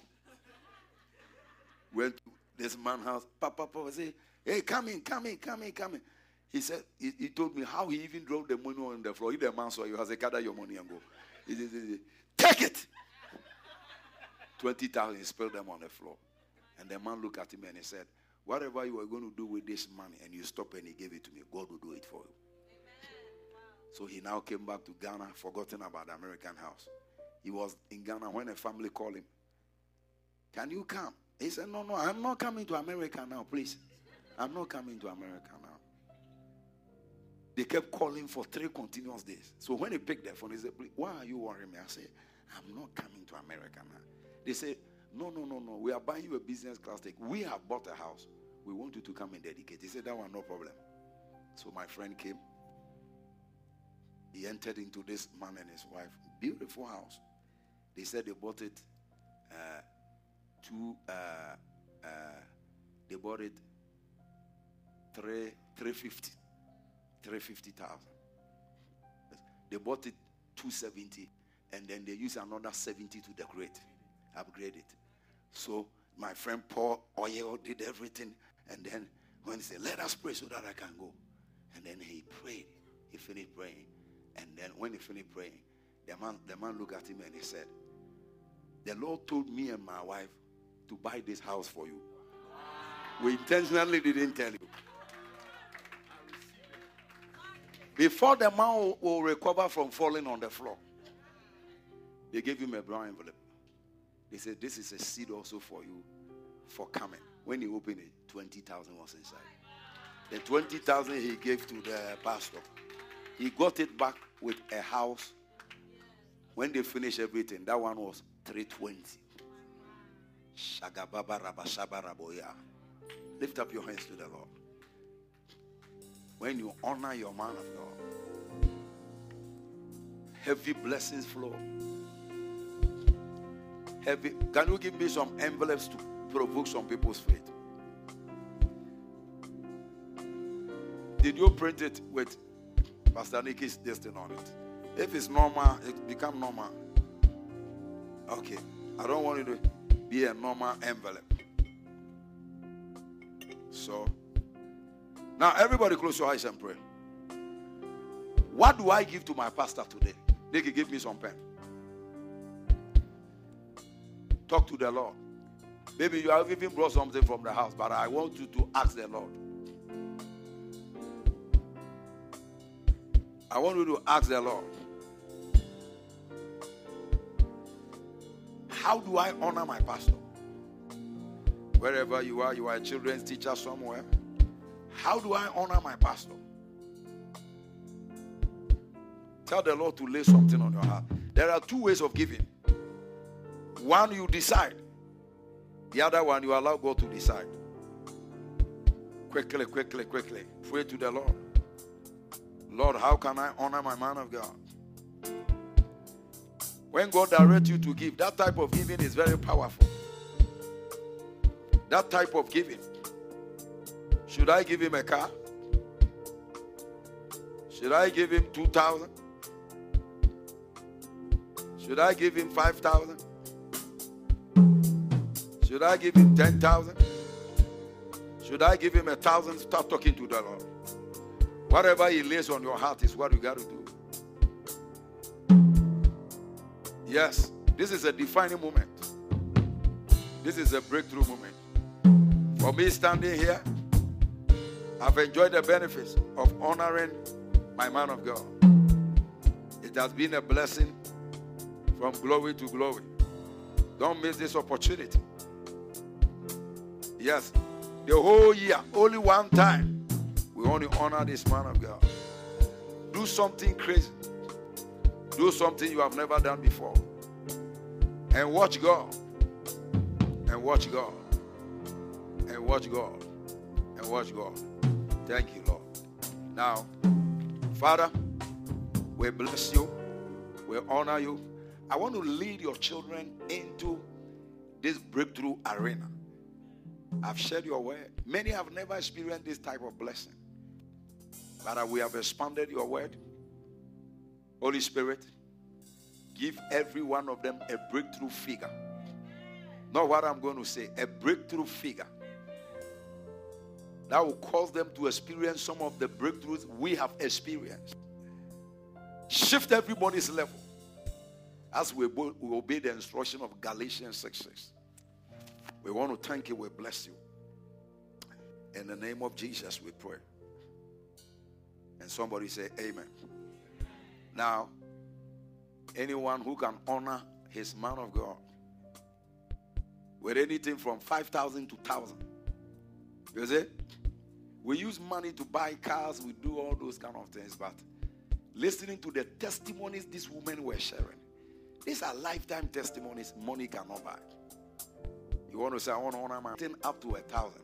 Went this man's house. Papa, papa, say, Hey, come in, come in, come in, come in. He said, he, he told me how he even dropped the money on the floor. If the man saw you, has a gather your money and go. He said, he said, Take it. 20,000, he spilled them on the floor. And the man looked at him and he said, Whatever you are going to do with this money and you stop and he gave it to me, God will do it for you. So he now came back to Ghana, forgotten about the American house. He was in Ghana when a family called him. Can you come? He said, No, no, I'm not coming to America now, please. I'm not coming to America now. They kept calling for three continuous days. So when he picked the phone, he said, Why are you worrying me? I said, I'm not coming to America now. They said, No, no, no, no. We are buying you a business class ticket. We have bought a house. We want you to come and dedicate. He said, That one, no problem. So my friend came. He entered into this man and his wife. Beautiful house. They said they bought it uh, two, uh, uh, they bought it three, 350. 350,000. They bought it 270 and then they used another 70 to decorate, upgrade it. So my friend Paul oil did everything and then when he said, let us pray so that I can go. And then he prayed. He finished praying. And then when he finished praying, the man, the man looked at him and he said, the Lord told me and my wife to buy this house for you. We intentionally didn't tell you. Before the man will, recover from falling on the floor, they gave him a brown envelope. They said, This is a seed also for you for coming. When he opened it, 20,000 was inside. The 20,000 he gave to the pastor. He got it back with a house. When they finished everything, that one was 320. Shagababa rabashaba raboya. Lift up your hands to the Lord. When you honor your man of God, heavy blessings flow. Heavy. Can you give me some envelopes to provoke some people's faith? Did you print it with Pastor Nicky's destiny on it? If it's normal, it become normal. Okay. I don't want it to be a normal envelope. So now everybody close your eyes and pray. What do I give to my pastor today? They can give me some pen. Talk to the Lord. Maybe you have even brought something from the house, but I want you to ask the Lord. I want you to ask the Lord. How do I honor my pastor? Wherever you are, you are a children's teacher somewhere. How do I honor my pastor? Tell the Lord to lay something on your heart. There are two ways of giving. One, you decide. The other one, you allow God to decide. Quickly, quickly, quickly. Pray to the Lord. Lord, how can I honor my man of God? When God directs you to give, that type of giving is very powerful. That type of giving. Should I give him a car? Should I give him 2,000? Should I give him 5,000? Should I give him 10,000? Should I give him a thousand? Start talking to the Lord. Whatever he lays on your heart is what you got to do. Yes, this is a defining moment. This is a breakthrough moment. For me standing here, I've enjoyed the benefits of honoring my man of God. It has been a blessing from glory to glory. Don't miss this opportunity. Yes, the whole year, only one time, we only honor this man of God. Do something crazy. Do something you have never done before. And watch God. And watch God. And watch God. And watch God. Thank you, Lord. Now, Father, we bless you. We honor you. I want to lead your children into this breakthrough arena. I've shared your word. Many have never experienced this type of blessing. But we have expanded your word. Holy Spirit, give every one of them a breakthrough figure. Not what I'm going to say, a breakthrough figure. That will cause them to experience some of the breakthroughs we have experienced. Shift everybody's level as we, we obey the instruction of Galatians 6 6. We want to thank you. We bless you. In the name of Jesus, we pray. And somebody say, Amen. Now, anyone who can honor his man of God with anything from 5,000 to 1,000. You see? We use money to buy cars, we do all those kind of things, but listening to the testimonies these women were sharing, these are lifetime testimonies money cannot buy. You want to say, I want to honor my thing up to a thousand.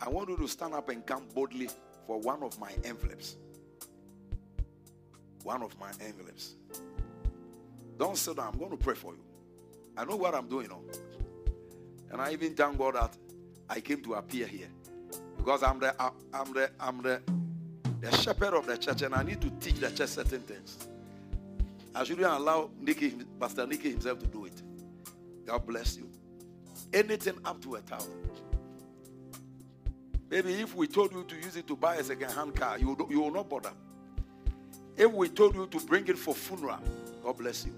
I want you to stand up and come boldly for one of my envelopes. One of my envelopes. Don't sit down. I'm going to pray for you. I know what I'm doing. Know? And I even thank God that I came to appear here. Because I'm the I'm the I'm the the shepherd of the church and I need to teach the church certain things. I shouldn't allow Nicky, Pastor Nicky himself to do it. God bless you. Anything up to a thousand. Maybe if we told you to use it to buy a second hand car, you, you will not bother. If we told you to bring it for funeral, God bless you.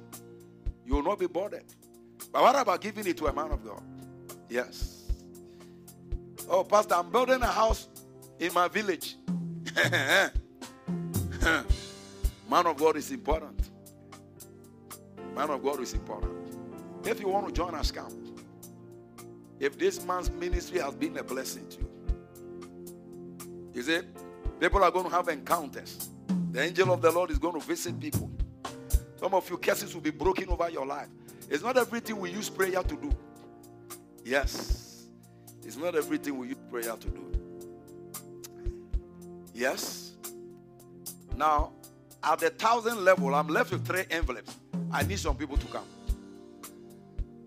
You will not be bothered. But what about giving it to a man of God? Yes. Oh, Pastor, I'm building a house in my village. man of God is important. Man of God is important. If you want to join us, come. If this man's ministry has been a blessing to you, is it? People are going to have encounters. The angel of the Lord is going to visit people. Some of your curses will be broken over your life. It's not everything we use prayer to do. Yes. It's not everything we use prayer to do. Yes. Now, at the thousand level, I'm left with three envelopes. I need some people to come.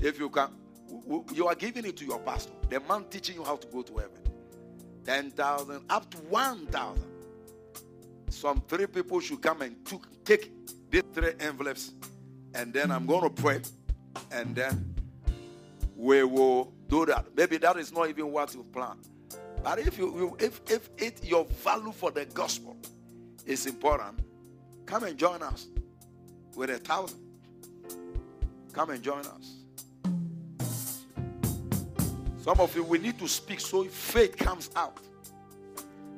If you can, you are giving it to your pastor, the man teaching you how to go to heaven. 10,000 up to 1,000. Some three people should come and took, take these three envelopes, and then I'm going to pray, and then we will do that. Maybe that is not even what you plan. But if you, if if it your value for the gospel is important, come and join us with a thousand. Come and join us. Some of you we need to speak so faith comes out.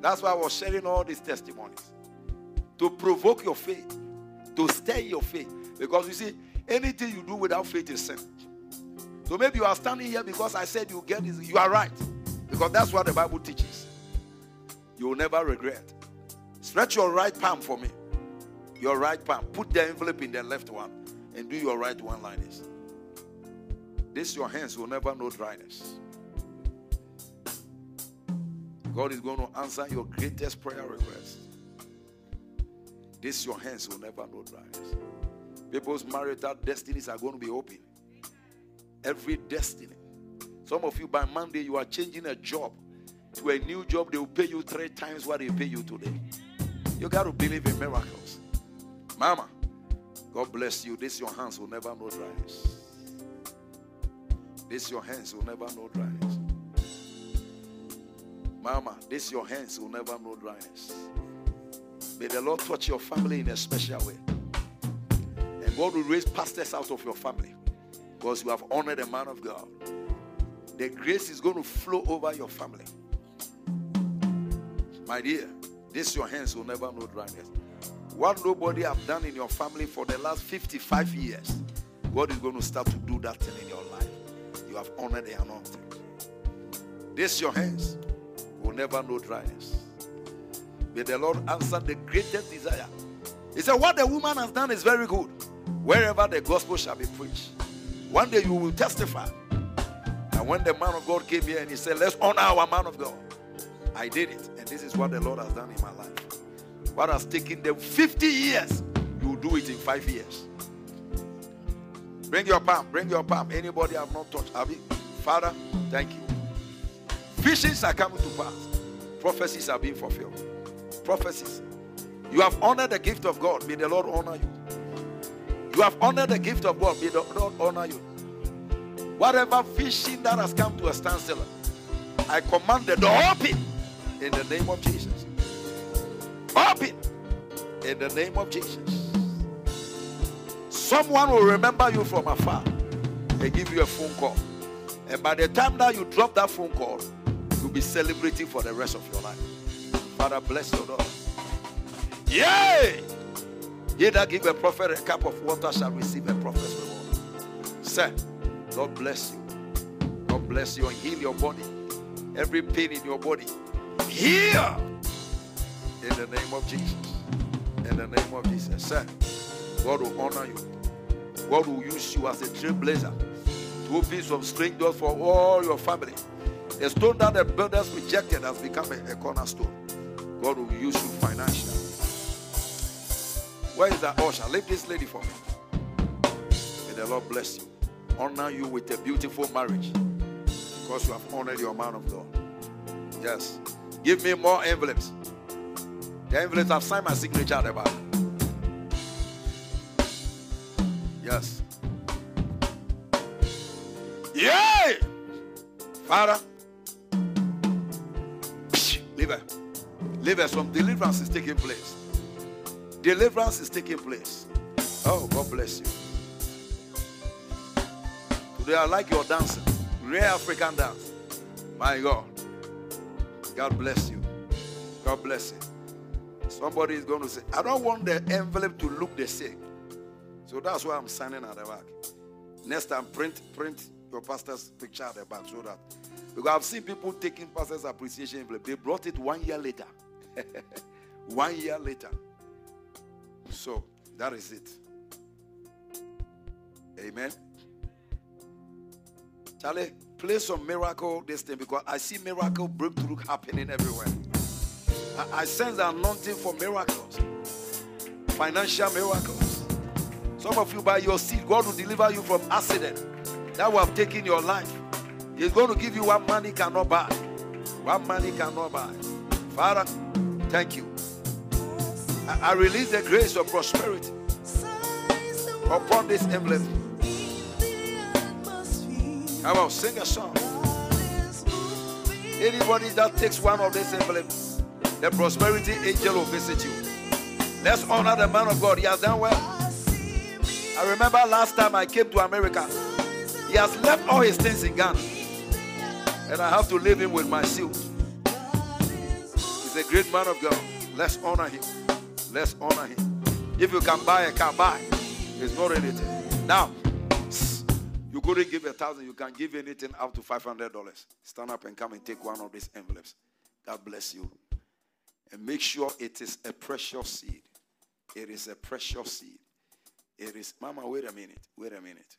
That's why I was sharing all these testimonies to provoke your faith, to stir your faith. Because you see, anything you do without faith is sin. So maybe you are standing here because I said you get this. You are right. Because that's what the Bible teaches. You will never regret. Stretch your right palm for me. Your right palm. Put the envelope in the left one and do your right one like this. This your hands will never know dryness. God is going to answer your greatest prayer request. This your hands will never know dryness. People's marital destinies are going to be open. Every destiny. Some of you by Monday you are changing a job to a new job. They will pay you three times what they pay you today. You got to believe in miracles. Mama, God bless you. This your hands will never know dryness. This your hands will never know dryness. Mama, this your hands will never know dryness. May the Lord touch your family in a special way. And God will raise pastors out of your family because you have honored the man of God. The grace is going to flow over your family. My dear, this your hands will never know dryness. What nobody have done in your family for the last 55 years, God is going to start to do that thing in your life. You have honored the anointing. This your hands will never know dryness. May the Lord answer the greatest desire. He said, What the woman has done is very good. Wherever the gospel shall be preached, one day you will testify. And when the man of God came here and he said, Let's honor our man of God, I did it. And this is what the Lord has done in my life. What has taken them 50 years, you do it in five years. Bring your palm, bring your palm. Anybody I've not touched? Abi, Father, thank you. Visions are coming to pass. Prophecies are being fulfilled. Prophecies. You have honored the gift of God. May the Lord honor you. You have honored the gift of God. May the Lord honor you. Whatever vision that has come to a standstill, I command the door open in the name of Jesus. Open in the name of Jesus. Someone will remember you from afar and give you a phone call. And by the time that you drop that phone call, you'll be celebrating for the rest of your life. Father, bless your daughter. Yay! He that give a prophet a cup of water shall receive a prophet's reward. Sir, God bless you. God bless you and heal your body. Every pain in your body. Heal! In the name of Jesus. In the name of Jesus. Sir, God will honor you. God will use you as a trailblazer to open some strange doors for all your family. The stone that the builders rejected has become a, a cornerstone. God will use you financially. Where is that usher? Leave this lady for me. May the Lord bless you. Honor you with a beautiful marriage. Because you have honored your man of God. Yes. Give me more envelopes. The envelopes have signed my signature at the back. Yes. Yay! Father. Leave her. Her. Some deliverance is taking place. Deliverance is taking place. Oh, God bless you. Today I like your dancing. Rare African dance. My God. God bless you. God bless you. Somebody is going to say, I don't want the envelope to look the same. So that's why I'm signing at the back. Next time, print print your pastor's picture at the back so that because I've seen people taking pastor's appreciation envelope. They brought it one year later. One year later. So that is it. Amen. Charlie, play some miracle this thing because I see miracle breakthrough happening everywhere. I, I sense anointing for miracles, financial miracles. Some of you, by your seed, God will deliver you from accident that will have taken your life. He's going to give you what money cannot buy. What money cannot buy. Father, thank you. I, I release the grace of prosperity upon this emblem. Come on, sing a song. Anybody that takes one of these emblems, the prosperity angel will visit you. Let's honor the man of God. He has done well. I remember last time I came to America, he has left all his things in Ghana. And I have to leave him with my suit. A great man of God. Let's honor him. Let's honor him. If you can buy a car, buy. It's not anything. Now, you couldn't give a thousand, you can give anything up to five hundred dollars. Stand up and come and take one of these envelopes. God bless you. And make sure it is a precious seed. It is a precious seed. It is Mama, wait a minute. Wait a minute.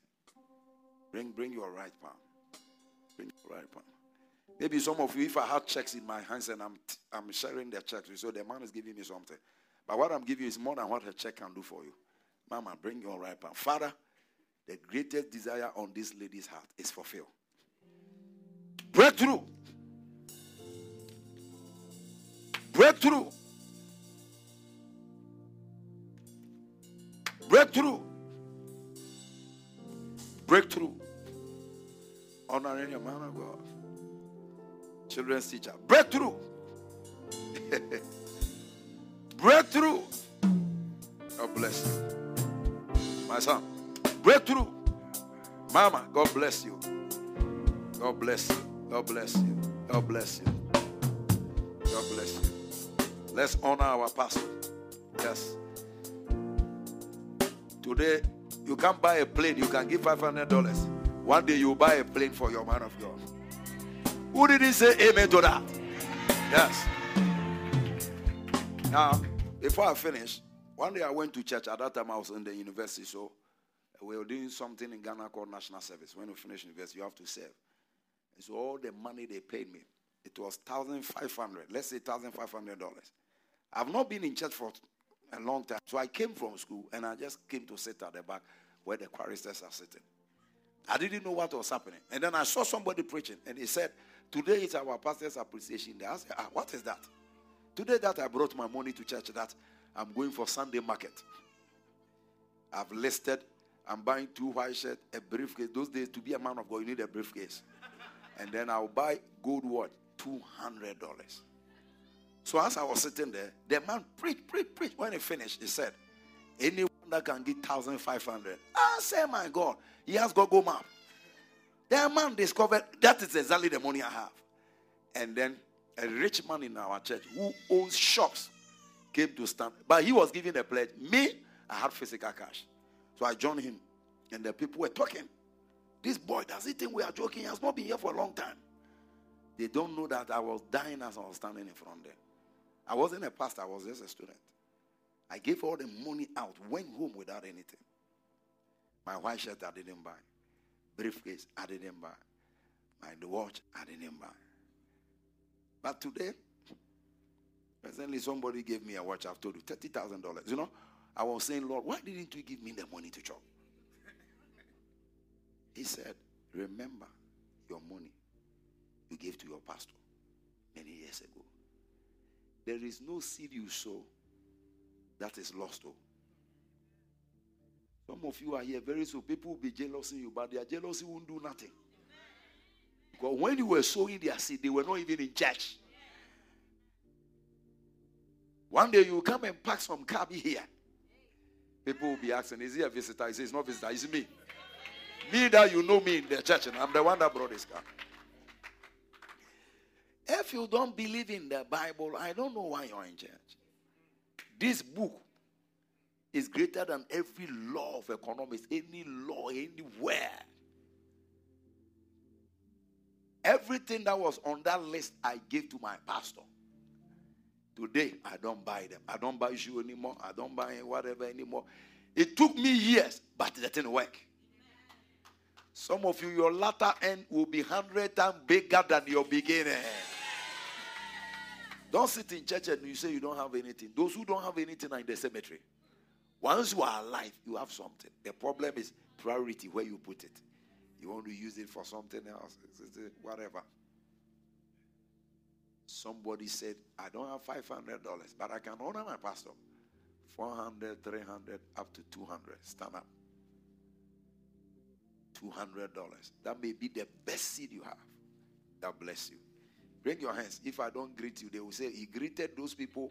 Bring bring your right palm. Bring your right palm. Maybe some of you, if I had checks in my hands and I'm I'm sharing the checks, with you, so the man is giving me something. But what I'm giving you is more than what a check can do for you. Mama, bring your right palm. Father, the greatest desire on this lady's heart is fulfilled. Breakthrough. Breakthrough. Breakthrough. Breakthrough. Honoring a man of God. Children's teacher. Breakthrough. Breakthrough. God bless you. My son. Breakthrough. Mama, God bless you. God bless you. God bless you. God bless you. God bless you. Let's honor our pastor. Yes. Today, you can't buy a plane, you can give $500. One day, you buy a plane for your man of God. Who didn't say amen to that? Yes. Now, before I finish, one day I went to church. At that time, I was in the university, so we were doing something in Ghana called national service. When you finish university, you have to serve. And so all the money they paid me, it was thousand five hundred. Let's say thousand five hundred dollars. I've not been in church for a long time, so I came from school and I just came to sit at the back where the choristers are sitting. I didn't know what was happening, and then I saw somebody preaching, and he said, "Today is our pastor's appreciation day." I said, ah, "What is that?" Today that I brought my money to church, that I'm going for Sunday market. I've listed I'm buying two white shirts, a briefcase. Those days, to be a man of God, you need a briefcase. And then I'll buy gold what? $200. So as I was sitting there, the man preached, preached, preached. When he finished, he said, anyone that can get 1,500. I say, my God, he has got go map. The man discovered that is exactly the money I have. And then a rich man in our church who owns shops came to stand. But he was giving a pledge. Me, I had physical cash. So I joined him, and the people were talking. This boy, does he think we are joking? He has not been here for a long time. They don't know that I was dying as I was standing in front of them. I wasn't a pastor, I was just a student. I gave all the money out, went home without anything. My white shirt I didn't buy. Briefcase I buy. My watch I didn't. But today, presently somebody gave me a watch, I've told you, $30,000. You know, I was saying, Lord, why didn't you give me the money to chop? He said, Remember your money you gave to your pastor many years ago. There is no seed you sow that is lost. Oh. Some of you are here very soon. People will be jealous of you, but their jealousy won't do nothing. Because when you were sowing their seed, they were not even in church. One day you come and pack some cabbie here. People will be asking, Is he a visitor? He says, It's not visitor, it's me. Me that you know me in the church, and I'm the one that brought this car. If you don't believe in the Bible, I don't know why you're in church. This book is greater than every law of economics, any law anywhere. Everything that was on that list, I gave to my pastor. Today, I don't buy them. I don't buy shoe anymore. I don't buy whatever anymore. It took me years, but it didn't work. Some of you, your latter end will be hundred times bigger than your beginning. Don't sit in church and you say you don't have anything. Those who don't have anything are in the cemetery. Once you are alive, you have something. The problem is priority where you put it. You want to use it for something else, whatever. Somebody said, I don't have $500, but I can honor my pastor. 400, 300, up to 200. Stand up. $200. That may be the best seed you have. God bless you. Bring your hands. If I don't greet you, they will say, He greeted those people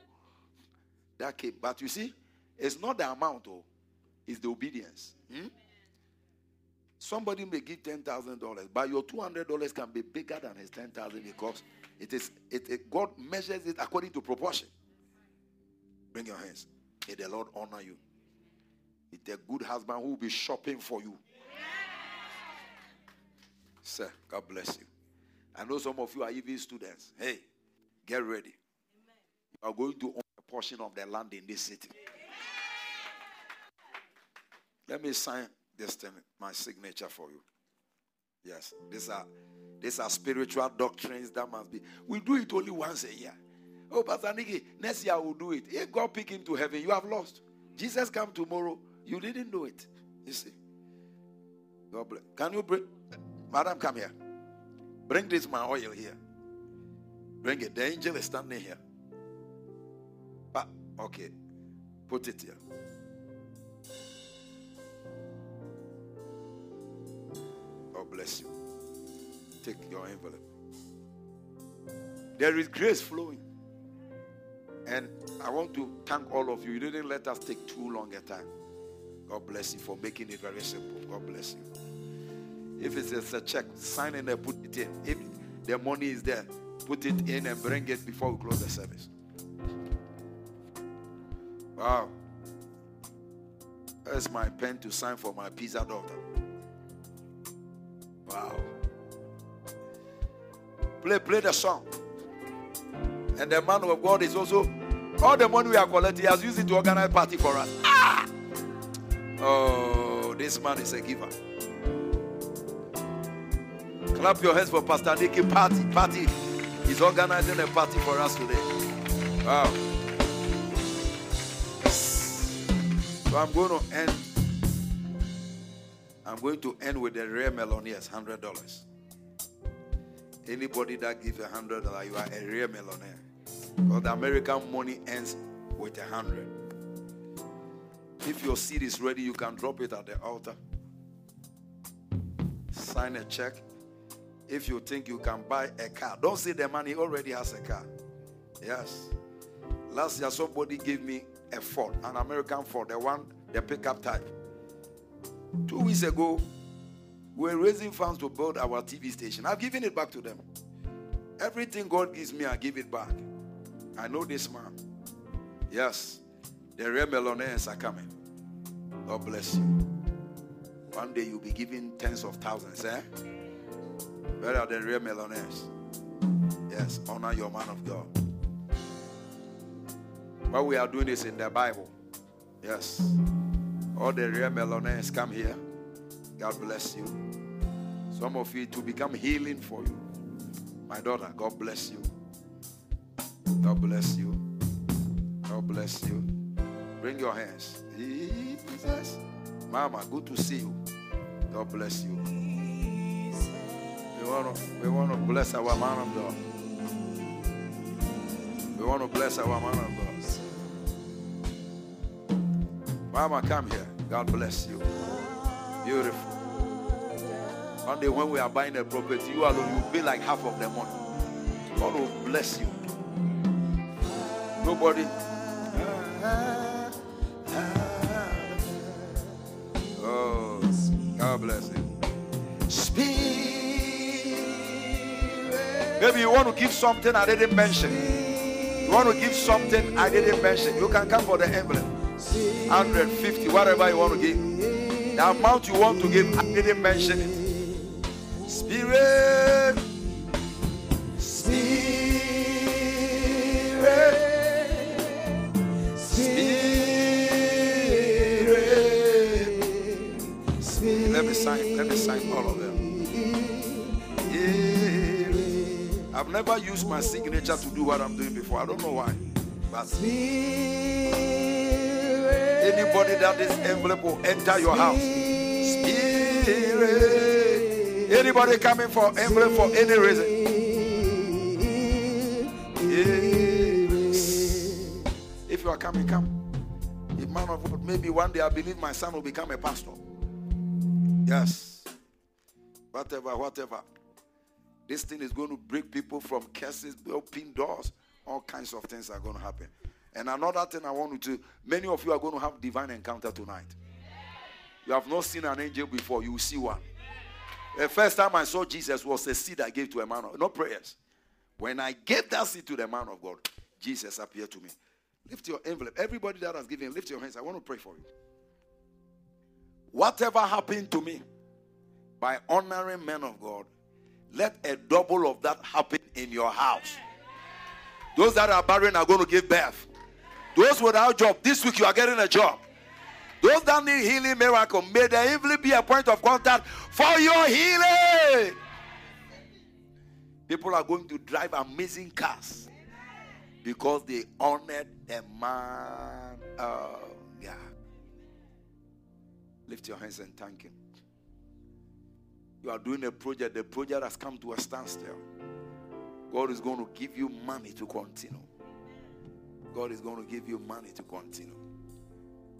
that came. But you see, it's not the amount, oh, it's the obedience. Hmm? Somebody may give ten thousand dollars, but your two hundred dollars can be bigger than his ten thousand because it is it, it- God measures it according to proportion. Bring your hands. May the Lord honor you. It's a good husband who will be shopping for you. Sir, God bless you. I know some of you are even students. Hey, get ready. You are going to own a portion of the land in this city. Let me sign this thing, my signature for you. Yes, these are these are spiritual doctrines that must be. We do it only once a year. Oh, Pastor Nicky, next year we'll do it. If God pick him to heaven, you have lost. Jesus come tomorrow, you didn't do it. You see. God bless. Can you bring, Madam, come here. Bring this my oil here. Bring it. The angel is standing here. Ah, okay. Put it here. God bless you. Take your envelope. There is grace flowing. And I want to thank all of you. You didn't let us take too long a time. God bless you for making it very simple. God bless you. If it's a check, sign in there, put it in. If the money is there, put it in and bring it before we close the service. Wow. That's my pen to sign for my pizza daughter. Wow. Play, play the song. And the man of God is also all the money we are collecting, he has used it to organize party for us. Ah! Oh, this man is a giver. Clap your hands for Pastor Nicky party. Party. He's organizing a party for us today. Wow. So I'm going to end. I'm going to end with the rare meloniers, hundred dollars. Anybody that gives a hundred dollars, you are a rare millionaire. Because the American money ends with a hundred. If your seed is ready, you can drop it at the altar. Sign a check. If you think you can buy a car, don't say the money already has a car. Yes. Last year, somebody gave me a Ford, an American Ford, the one, the pickup type. Two weeks ago, we were raising funds to build our TV station. I've given it back to them. Everything God gives me, I give it back. I know this man. Yes, the real millionaires are coming. God bless you. One day you'll be giving tens of thousands, eh? Are the real millionaires? Yes, honor your man of God. What we are doing is in the Bible. Yes. All the real millionaires come here. God bless you. Some of you to become healing for you. My daughter, God bless you. God bless you. God bless you. Bring your hands. Jesus. Mama, good to see you. God bless you. We want to, we want to bless our man of God. We want to bless our man of God. Mama, come here. God bless you. Beautiful. One day when we are buying a property, you alone, you pay like half of the money. God will bless you. Nobody. Oh, God bless you. Spirit. Maybe you want to give something I didn't mention. You want to give something I didn't mention. You can come for the envelope. 150, whatever you want to give. The amount you want to give, I didn't mention it. Spirit. Spirit. Spirit. Spirit. Let me sign. Let me sign all of them. Yeah. I've never used my signature to do what I'm doing before. I don't know why. But anybody that this envelope will enter your house. Spirit. Anybody coming for envelope for any reason? If you are coming, come. If man of God, maybe one day I believe my son will become a pastor. Yes. whatever, whatever. This thing is going to break people from curses, open doors. All kinds of things are going to happen. And another thing I want you to, many of you are going to have divine encounter tonight. You have not seen an angel before, you will see one. The first time I saw Jesus was a seed I gave to a man, of, no prayers. When I gave that seed to the man of God, Jesus appeared to me. Lift your envelope. Everybody that has given, lift your hands. I want to pray for you. Whatever happened to me by honoring men of God, let a double of that happen in your house. Those that are barren are going to give birth. Those without job, this week you are getting a job. Those that need healing miracle, may there even be a point of contact for your healing. People are going to drive amazing cars because they honored the man of God. Lift your hands and thank Him. You are doing a project, the project has come to a standstill. God is going to give you money to continue. God is going to give you money to continue.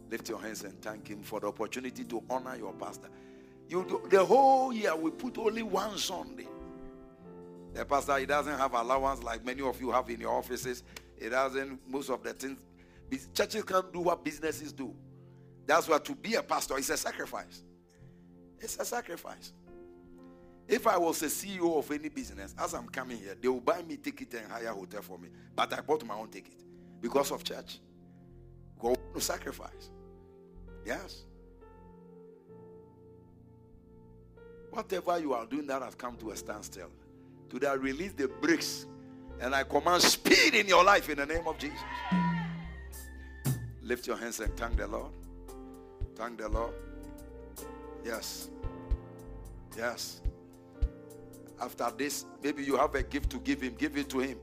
Lift your hands and thank Him for the opportunity to honor your pastor. You do, the whole year we put only one Sunday. The pastor he doesn't have allowance like many of you have in your offices. It doesn't. Most of the things churches can't do what businesses do. That's why to be a pastor is a sacrifice. It's a sacrifice. If I was a CEO of any business, as I'm coming here, they will buy me ticket and hire a hotel for me. But I bought my own ticket because of church. Go to sacrifice. Yes. Whatever you are doing that has come to a standstill. Today I release the brakes and I command speed in your life in the name of Jesus. Lift your hands and thank the Lord. Thank the Lord. Yes. Yes. After this, maybe you have a gift to give him, give it to him.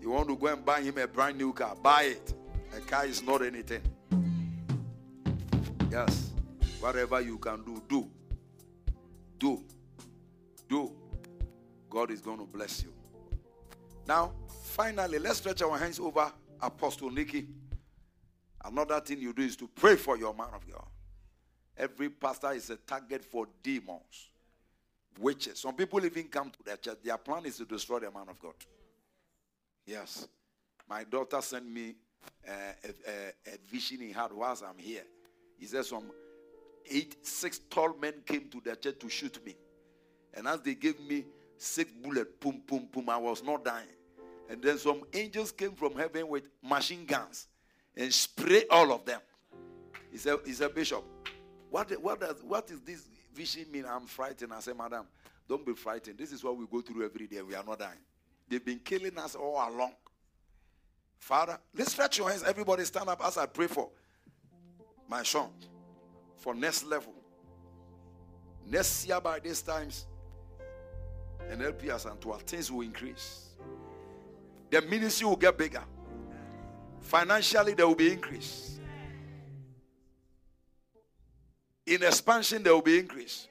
You want to go and buy him a brand new car, buy it. A car is not anything. Yes. Whatever you can do, do. Do. Do. God is going to bless you. Now, finally, let's stretch our hands over Apostle Nicky. Another thing you do is to pray for your man of God. Every pastor is a target for demons, witches. Some people even come to their church. Their plan is to destroy the man of God. Yes. My daughter sent me uh, a, a, a, vision he had whilst I'm here. He said some eight, six tall men came to the church to shoot me. And as they gave me six bullets, boom, boom, boom, I was not dying. And then some angels came from heaven with machine guns and spray all of them. He said, he said Bishop, what, what, does, what is this vision mean? I'm frightened. I said, Madam, don't be frightened. This is what we go through every day. We are not dying. They've been killing us all along. Father, let's stretch your hands. Everybody stand up as I pray for my son for next level. Next year by these times, and help us and to our things will increase. The ministry will get bigger. Financially, there will be increase. In expansion, there will be increase.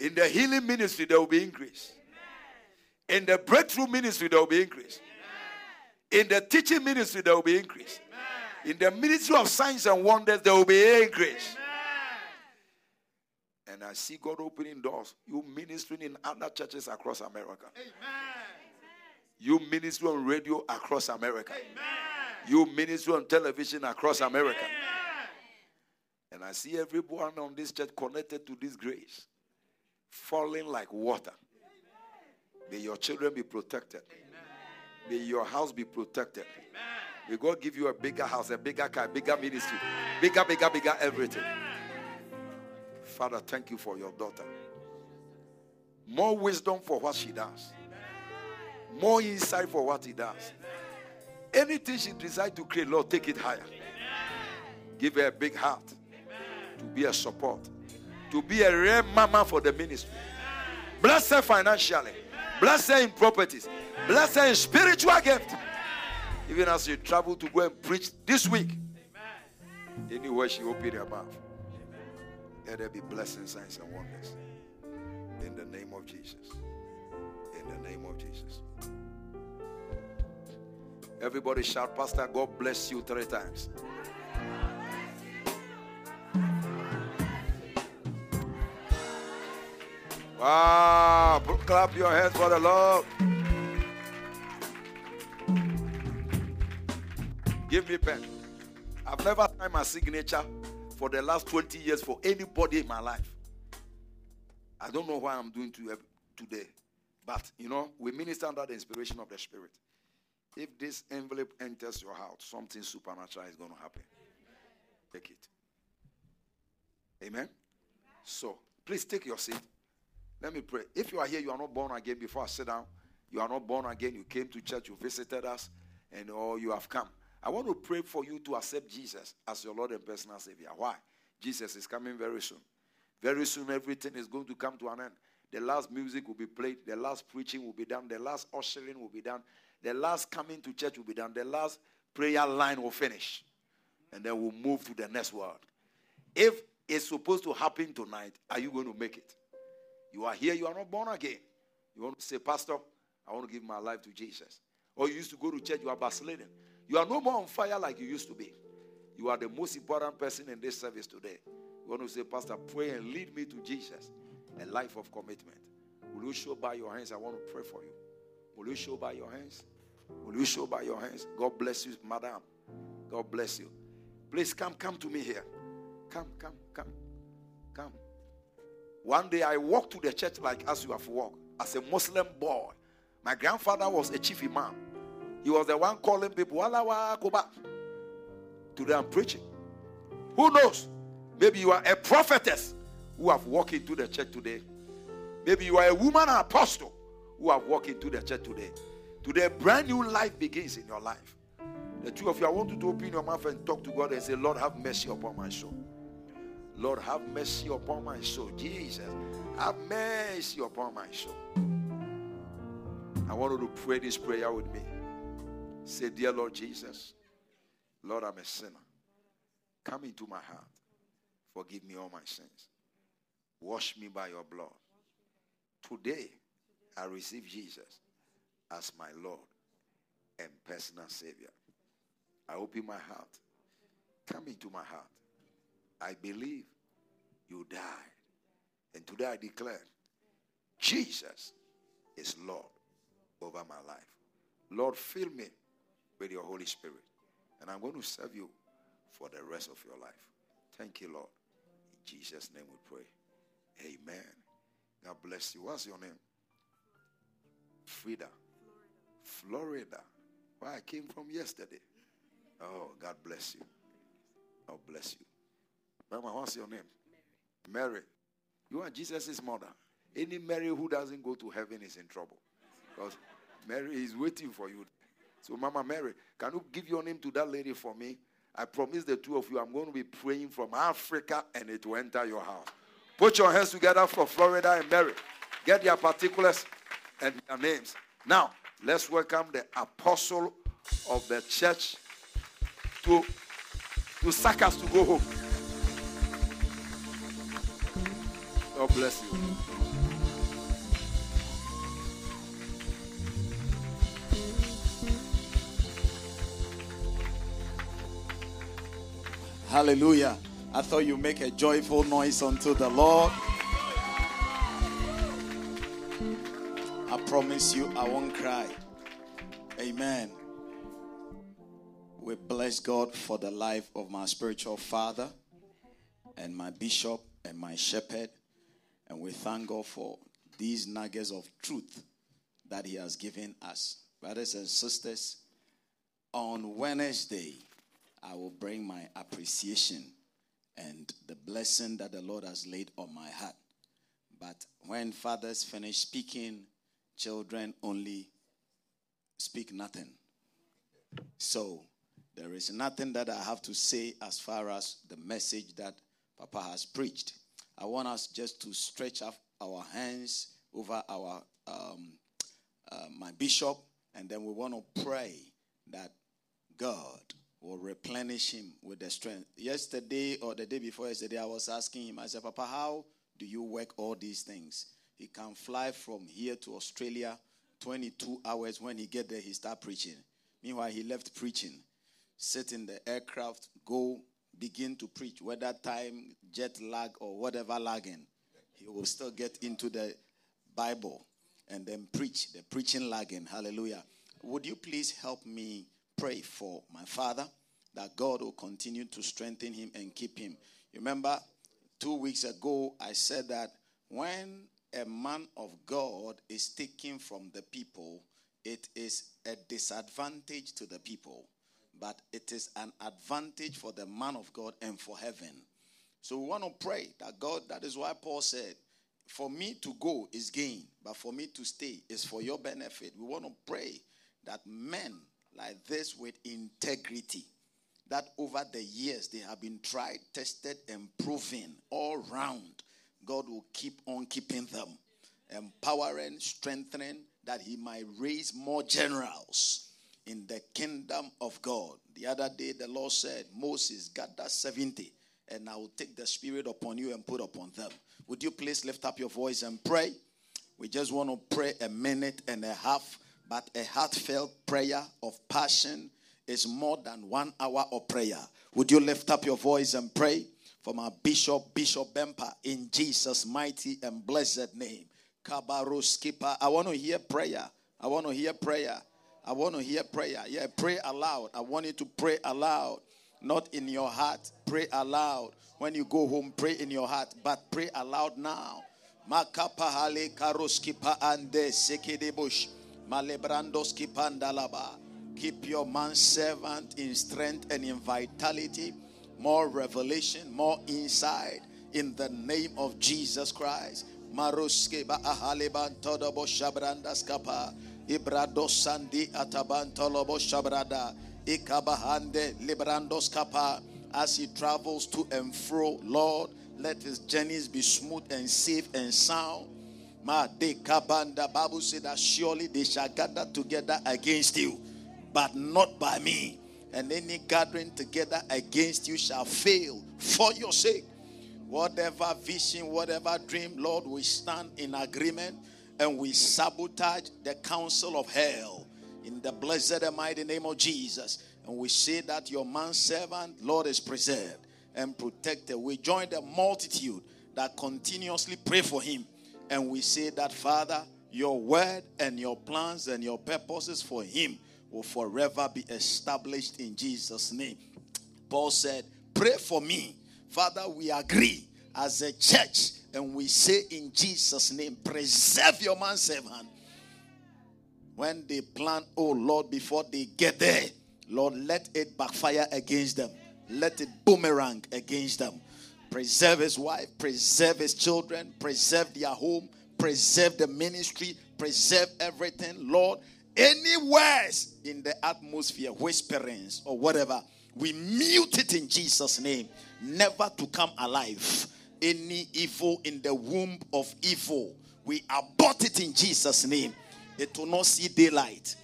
In the healing ministry, there will be increase. In the breakthrough ministry, there will be increase. In the teaching ministry, there will be increase. In the ministry of signs and wonders, there will be increase. And I see God opening doors. You ministering in other churches across America. You ministry on radio across America. You ministry on television across America. And I see everyone on this church connected to this grace falling like water. May your children be protected. May your house be protected. May God give you a bigger house, a bigger car, bigger ministry, bigger, bigger, bigger everything. Father, thank you for your daughter. More wisdom for what she does, more insight for what he does. Anything she decides to create, Lord, take it higher. Give her a big heart to be a support, to be a rare mama for the ministry. Bless her financially, bless her in properties, bless her in spiritual gift. Even as you travel to go and preach this week, anywhere she open her mouth, let there be blessings, signs, and wonders. In the name of Jesus. In the name of Jesus. Everybody shout, Pastor, God bless you three times. Wow. Clap your hands for the Lord. Give me pen. I've never signed my signature for the last 20 years for anybody in my life. I don't know why I'm doing to today. But, you know, we minister under the inspiration of the Spirit. If this envelope enters your house, something supernatural is going to happen. Take it. Amen. So, please take your seat. Let me pray. If you are here, you are not born again before I sit down. You are not born again. You came to church, you visited us, and or you have come. I want to pray for you to accept Jesus as your Lord and personal Savior. Why? Jesus is coming very soon. Very soon, everything is going to come to an end. The last music will be played, the last preaching will be done, the last ushering will be done, the last coming to church will be done, the last prayer line will finish, and then we'll move to the next world. If it's supposed to happen tonight, are you going to make it? You are here, you are not born again. You want to say, Pastor, I want to give my life to Jesus. Or you used to go to church, you are vacillating. You are no more on fire like you used to be. You are the most important person in this service today. You want to say, Pastor, pray and lead me to Jesus, a life of commitment. Will you show by your hands? I want to pray for you. Will you show by your hands? Will you show by your hands? God bless you, madam. God bless you. Please come, come to me here. Come, come, come, come. One day I walked to the church like as you have walked, as a Muslim boy. My grandfather was a chief imam. He was the one calling people, Wala wa, back. Today I'm preaching. Who knows? Maybe you are a prophetess who have walked into the church today. Maybe you are a woman apostle who have walked into the church today. Today, brand new life begins in your life. The two of you, I want you to open your mouth and talk to God and say, Lord, have mercy upon my soul. Lord, have mercy upon my soul. Jesus, have mercy upon my soul. I want you to pray this prayer with me. Say, Dear Lord Jesus, Lord, I'm a sinner. Come into my heart. Forgive me all my sins. Wash me by your blood. Today, I receive Jesus as my Lord and personal Savior. I open my heart. Come into my heart. I believe you died. And today I declare Jesus is Lord over my life. Lord, fill me with your Holy Spirit. And I'm going to serve you for the rest of your life. Thank you, Lord. In Jesus' name we pray. Amen. God bless you. What's your name? Frida. Florida. Where I came from yesterday. Oh, God bless you. God bless you. Mama, what's your name? Mary. Mary. You are Jesus' mother. Any Mary who doesn't go to heaven is in trouble. Because Mary is waiting for you. So, Mama Mary, can you give your name to that lady for me? I promise the two of you, I'm going to be praying from Africa and it will enter your house. Put your hands together for Florida and Mary. Get their particulars and their names. Now, let's welcome the apostle of the church to, to sack us to go home. God bless you. Hallelujah. I thought you make a joyful noise unto the Lord. I promise you, I won't cry. Amen. We bless God for the life of my spiritual father and my bishop and my shepherd. And we thank God for these nuggets of truth that he has given us. Brothers and sisters, on Wednesday, I will bring my appreciation and the blessing that the Lord has laid on my heart. But when fathers finish speaking, children only speak nothing. So there is nothing that I have to say as far as the message that Papa has preached. I want us just to stretch up our hands over our um, uh, my bishop, and then we want to pray that God will replenish him with the strength. Yesterday or the day before yesterday, I was asking him, I said, Papa, how do you work all these things? He can fly from here to Australia 22 hours. When he get there, he start preaching. Meanwhile, he left preaching, sit in the aircraft, go begin to preach, whether time, jet lag, or whatever lagging. He will still get into the Bible and then preach, the preaching lagging. Hallelujah. Would you please help me pray for my father that God will continue to strengthen him and keep him? Remember two weeks ago, I said that when a man of God is taken from the people, it is a disadvantage to the people, but it is an advantage for the man of God and for heaven. So we want to pray that God, that is why Paul said, for me to go is gain, but for me to stay is for your benefit. We want to pray that men like this with integrity, that over the years they have been tried, tested, and proven all round, God will keep on keeping them, empowering, strengthening, that He might raise more generals in the kingdom of God. The other day, the Lord said, Moses, gather 70, and I will take the Spirit upon you and put upon them. Would you please lift up your voice and pray? We just want to pray a minute and a half, but a heartfelt prayer of passion is more than one hour of prayer. Would you lift up your voice and pray for my bishop, Bishop Bempah, in Jesus' mighty and blessed name? Kabaruskipa. I want to hear prayer. I want to hear prayer. I want to hear prayer. Yeah, pray aloud. I want you to pray aloud, not in your heart. Pray aloud. When you go home, pray in your heart, but pray aloud now. Makapa hale karoskipa ande sekedebush. Malebrandoski pandalaba. Keep your man servant in strength and in vitality, more revelation, more insight in the name of Jesus Christ. Maruske ba ahaleban todobo shabrandas kapa. Ibrado sandi ataban tolobo shabrada. Ikabahande librandos kapa. As he travels to and fro, Lord, let his journeys be smooth and safe and sound. Ma de kabanda Bible said that surely they shall gather together against you, but not by me. And any gathering together against you shall fail for your sake. Whatever vision, whatever dream, Lord, we stand in agreement and we sabotage the counsel of hell in the blessed and mighty name of Jesus. And we say that your man servant, Lord, is preserved and protected. We join the multitude that continuously pray for him. And we say that, Father, your word and your plans and your purposes for him will forever be established in Jesus' name. Paul said, Pray for me. Father, we agree as a church and we say in Jesus' name, preserve your man servant. When they plan, oh Lord, before they get there, Lord, let it backfire against them. Let it boomerang against them. Preserve his wife, preserve his children, preserve their home, preserve the ministry, preserve everything. Lord, any words in the atmosphere, whisperings or whatever, we mute it in Jesus' name, never to come alive. Any evil in the womb of evil, we abort it in Jesus' name. It will not see daylight.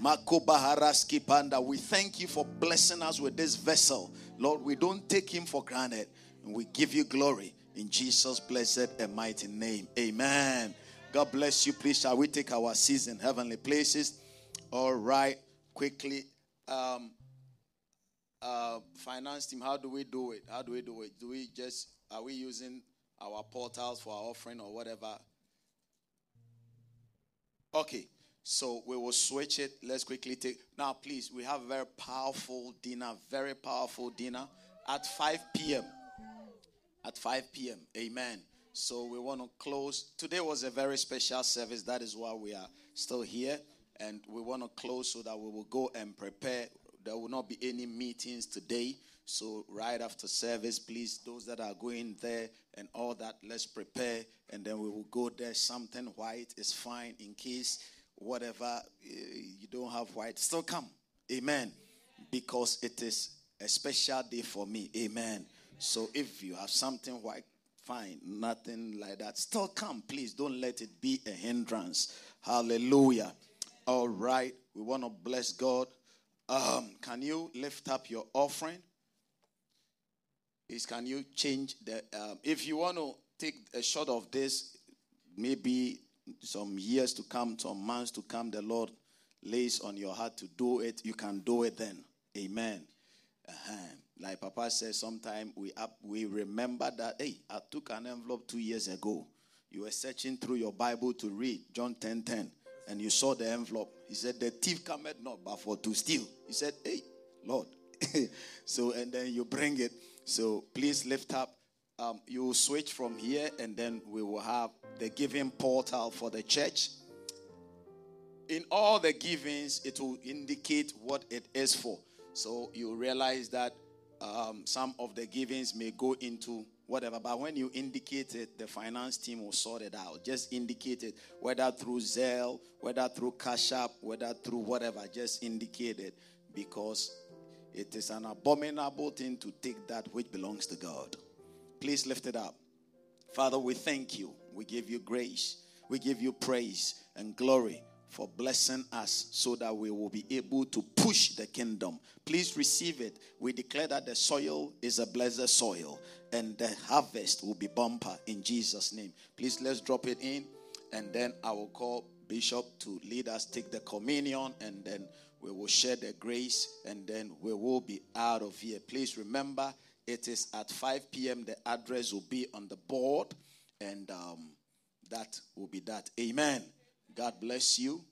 Makobaharaski Panda, we thank you for blessing us with this vessel. Lord, we don't take him for granted. And we give you glory in Jesus' blessed and mighty name. Amen. God bless you. Please, shall we take our seats in heavenly places? All right, quickly. Um, uh, finance team, how do we do it? How do we do it? Do we just, are we using our portals for our offering or whatever? Okay, so we will switch it. Let's quickly take. Now, please, we have a very powerful dinner, very powerful dinner at 5 p.m. At 5 p.m. Amen. So we want to close. Today was a very special service. That is why we are still here. And we want to close so that we will go and prepare. There will not be any meetings today. So, right after service, please, those that are going there and all that, let's prepare. And then we will go there. Something white is fine in case whatever uh, you don't have white, still come. Amen. Because it is a special day for me. Amen. So, if you have something white, fine. Nothing like that. Still come. Please don't let it be a hindrance. Hallelujah. All right. We want to bless God. Um, can you lift up your offering? Is can you change the um, if you want to take a shot of this maybe some years to come some months to come the lord lays on your heart to do it you can do it then amen uh-huh. like papa says sometime we up we remember that hey i took an envelope two years ago you were searching through your Bible to read John 10 10, and you saw the envelope. He said, The thief cometh not but for to steal. He said, Hey, Lord. so, and then you bring it. So please lift up. Um, you switch from here, and then we will have the giving portal for the church. In all the givings, it will indicate what it is for. So you realize that um, some of the givings may go into whatever, but when you indicate it, the finance team will sort it out. Just indicate it, whether through Zelle, whether through Cash App, whether through whatever, just indicate it because it is an abominable thing to take that which belongs to God. Please lift it up. Father, we thank you. We give you grace. We give you praise and glory for blessing us so that we will be able to push the kingdom. Please receive it. We declare that the soil is a blessed soil and the harvest will be bumper in Jesus' name. Please let's drop it in and then I will call Bishop to lead us take the communion and then we will share the grace and then we will be out of here. Please remember it is at 5 p.m. The address will be on the board and um, that will be that. Amen. God bless you.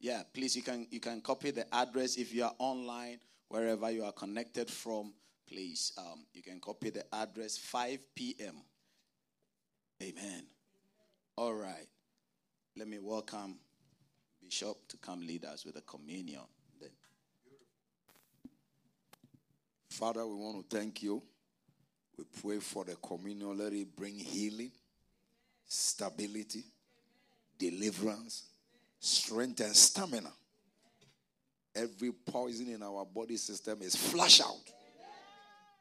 Yeah, please you can you can copy the address if you are online wherever you are connected from. Please, um, you can copy the address 5 p.m. Amen. All right. Let me welcome Bishop to come lead us with the communion. Then. Father, we want to thank you. We pray for the communion. Let it bring healing, stability, deliverance, strength, and stamina. Every poison in our body system is flush out.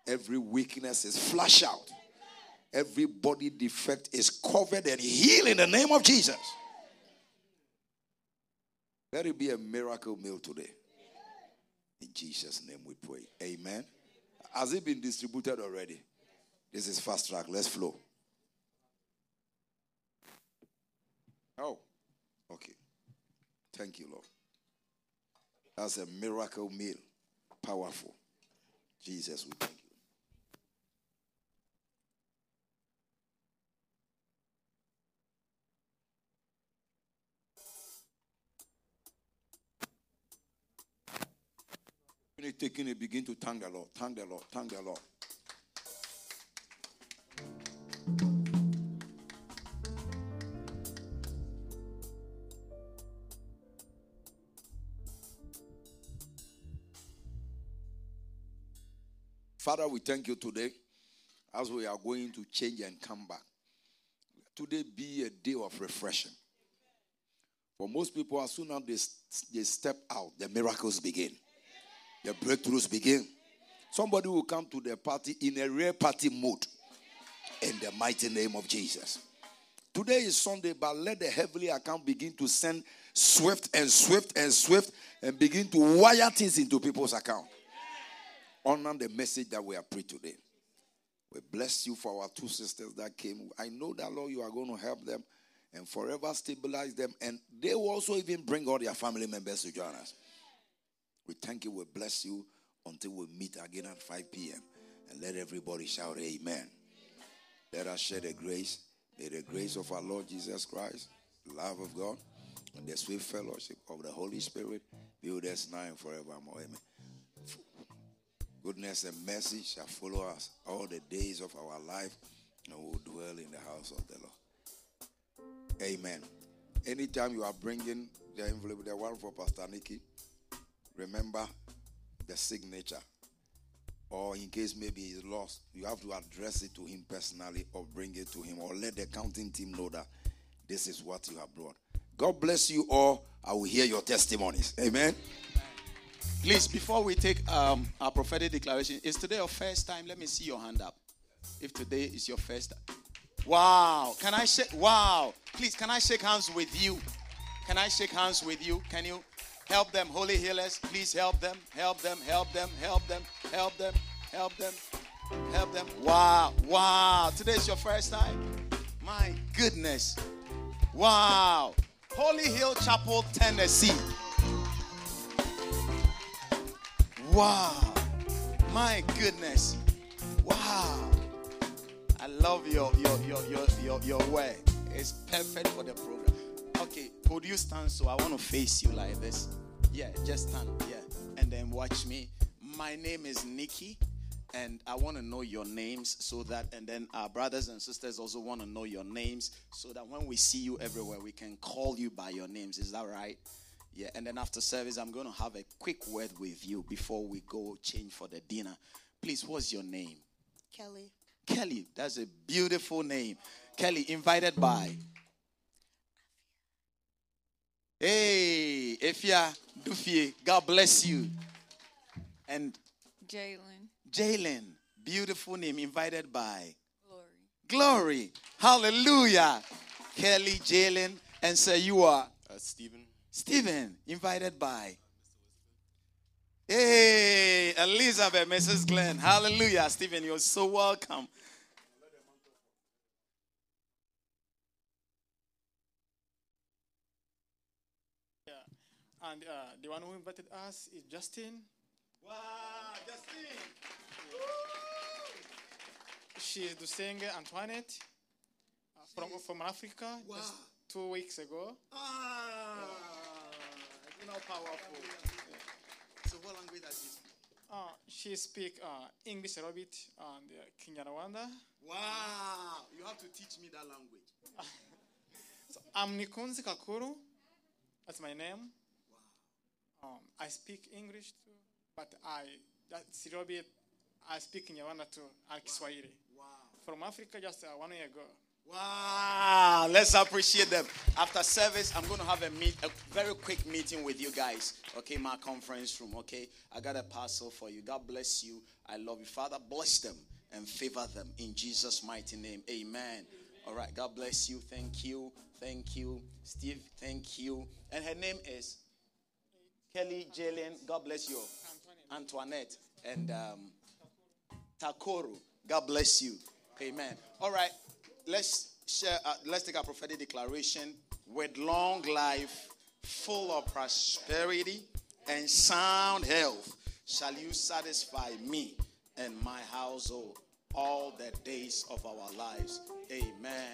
Every weakness is flush out. Every body defect is covered and healed in the name of Jesus. Let it be a miracle meal today. In Jesus' name we pray. Amen. Has it been distributed already? This is fast track. Let's flow. Oh, okay. Thank you, Lord. That's a miracle meal. Powerful. Jesus, we thank you. When you taking it, begin to thank the Lord. Thank the Lord. Thank the Lord. Father, we thank you today as we are going to change and come back. Today be a day of refreshing. For most people, as soon as they, they step out, the miracles begin, the breakthroughs begin. Somebody will come to the party in a rare party mood in the mighty name of Jesus. Today is Sunday, but let the heavenly account begin to send swift and swift and swift and begin to wire things into people's account. Honor the message that we are preached today. We bless you for our two sisters that came. I know that, Lord, you are going to help them and forever stabilize them. And they will also even bring all their family members to join us. We thank you. We bless you until we meet again at 5 p.m. And let everybody shout, Amen. Let us share the grace. May the grace of our Lord Jesus Christ, the love of God, and the sweet fellowship of the Holy Spirit be with us now and forevermore. Amen. Goodness and mercy shall follow us all the days of our life, and we will dwell in the house of the Lord. Amen. Anytime you are bringing the envelope, the one for Pastor Nicky, remember the signature. Or in case maybe he's lost, you have to address it to him personally or bring it to him or let the accounting team know that this is what you have brought. God bless you all. I will hear your testimonies. Amen. Please, before we take um, our prophetic declaration, is today your first time? Let me see your hand up. If today is your first time. Wow. Can I shake? Wow. Please, can I shake hands with you? Can I shake hands with you? Can you help them? Holy healers, please help them. Help them. Help them. Help them. Help them. Help them. Help them. Wow. Wow. Today's your first time? My goodness. Wow. Holy Hill Chapel, Tennessee. Wow. My goodness. Wow. I love your your your your your, your way. It's perfect for the program. Okay, could you stand so I want to face you like this? Yeah, just stand. Yeah. And then watch me. My name is Nicky. And I want to know your names so that, and then our brothers and sisters also want to know your names so that when we see you everywhere, we can call you by your names. Is that right? Yeah. And then after service, I'm going to have a quick word with you before we go change for the dinner. Please, what's your name? Kelly. Kelly. That's a beautiful name. Kelly, invited by. Hey, Efia Dufie, God bless you. And Jalen. Jalen, beautiful name, invited by Glory. Glory. Hallelujah. Kelly, Jalen, and sir, you are Uh, Stephen. Stephen, invited by. Hey, Elizabeth, Mrs. Glenn. Hallelujah. Stephen, you're so welcome. And uh, the one who invited us is Justin. Wow, Justine. She is the singer Antoinette uh, from, from Africa just two weeks ago. Ah, you know, powerful. So, what language does she speak? Uh, she speak uh, English a little bit and uh, Kinyarwanda. Wow, you have to teach me that language. So I'm Nikunzi Kakuru. That's my name. Um, I speak English too, but I that's a little bit. I speak Kinyarwanda too and Kiswahili. Wow. From Africa just uh, one year ago. Wow, let's appreciate them. After service, I'm going to have a meet, a very quick meeting with you guys. Okay, my conference room. Okay, I got a parcel for you. God bless you. I love you, Father. Bless them and favor them in Jesus' mighty name. Amen. All right, God bless you. Thank you. Thank you, Steve. Thank you. And her name is Kelly Jalen. God bless you. Antoinette and um, Takoru. God bless you. Amen. All right, let's share. Uh, let's take a prophetic declaration. With long life, full of prosperity and sound health, shall you satisfy me and my household all the days of our lives. Amen.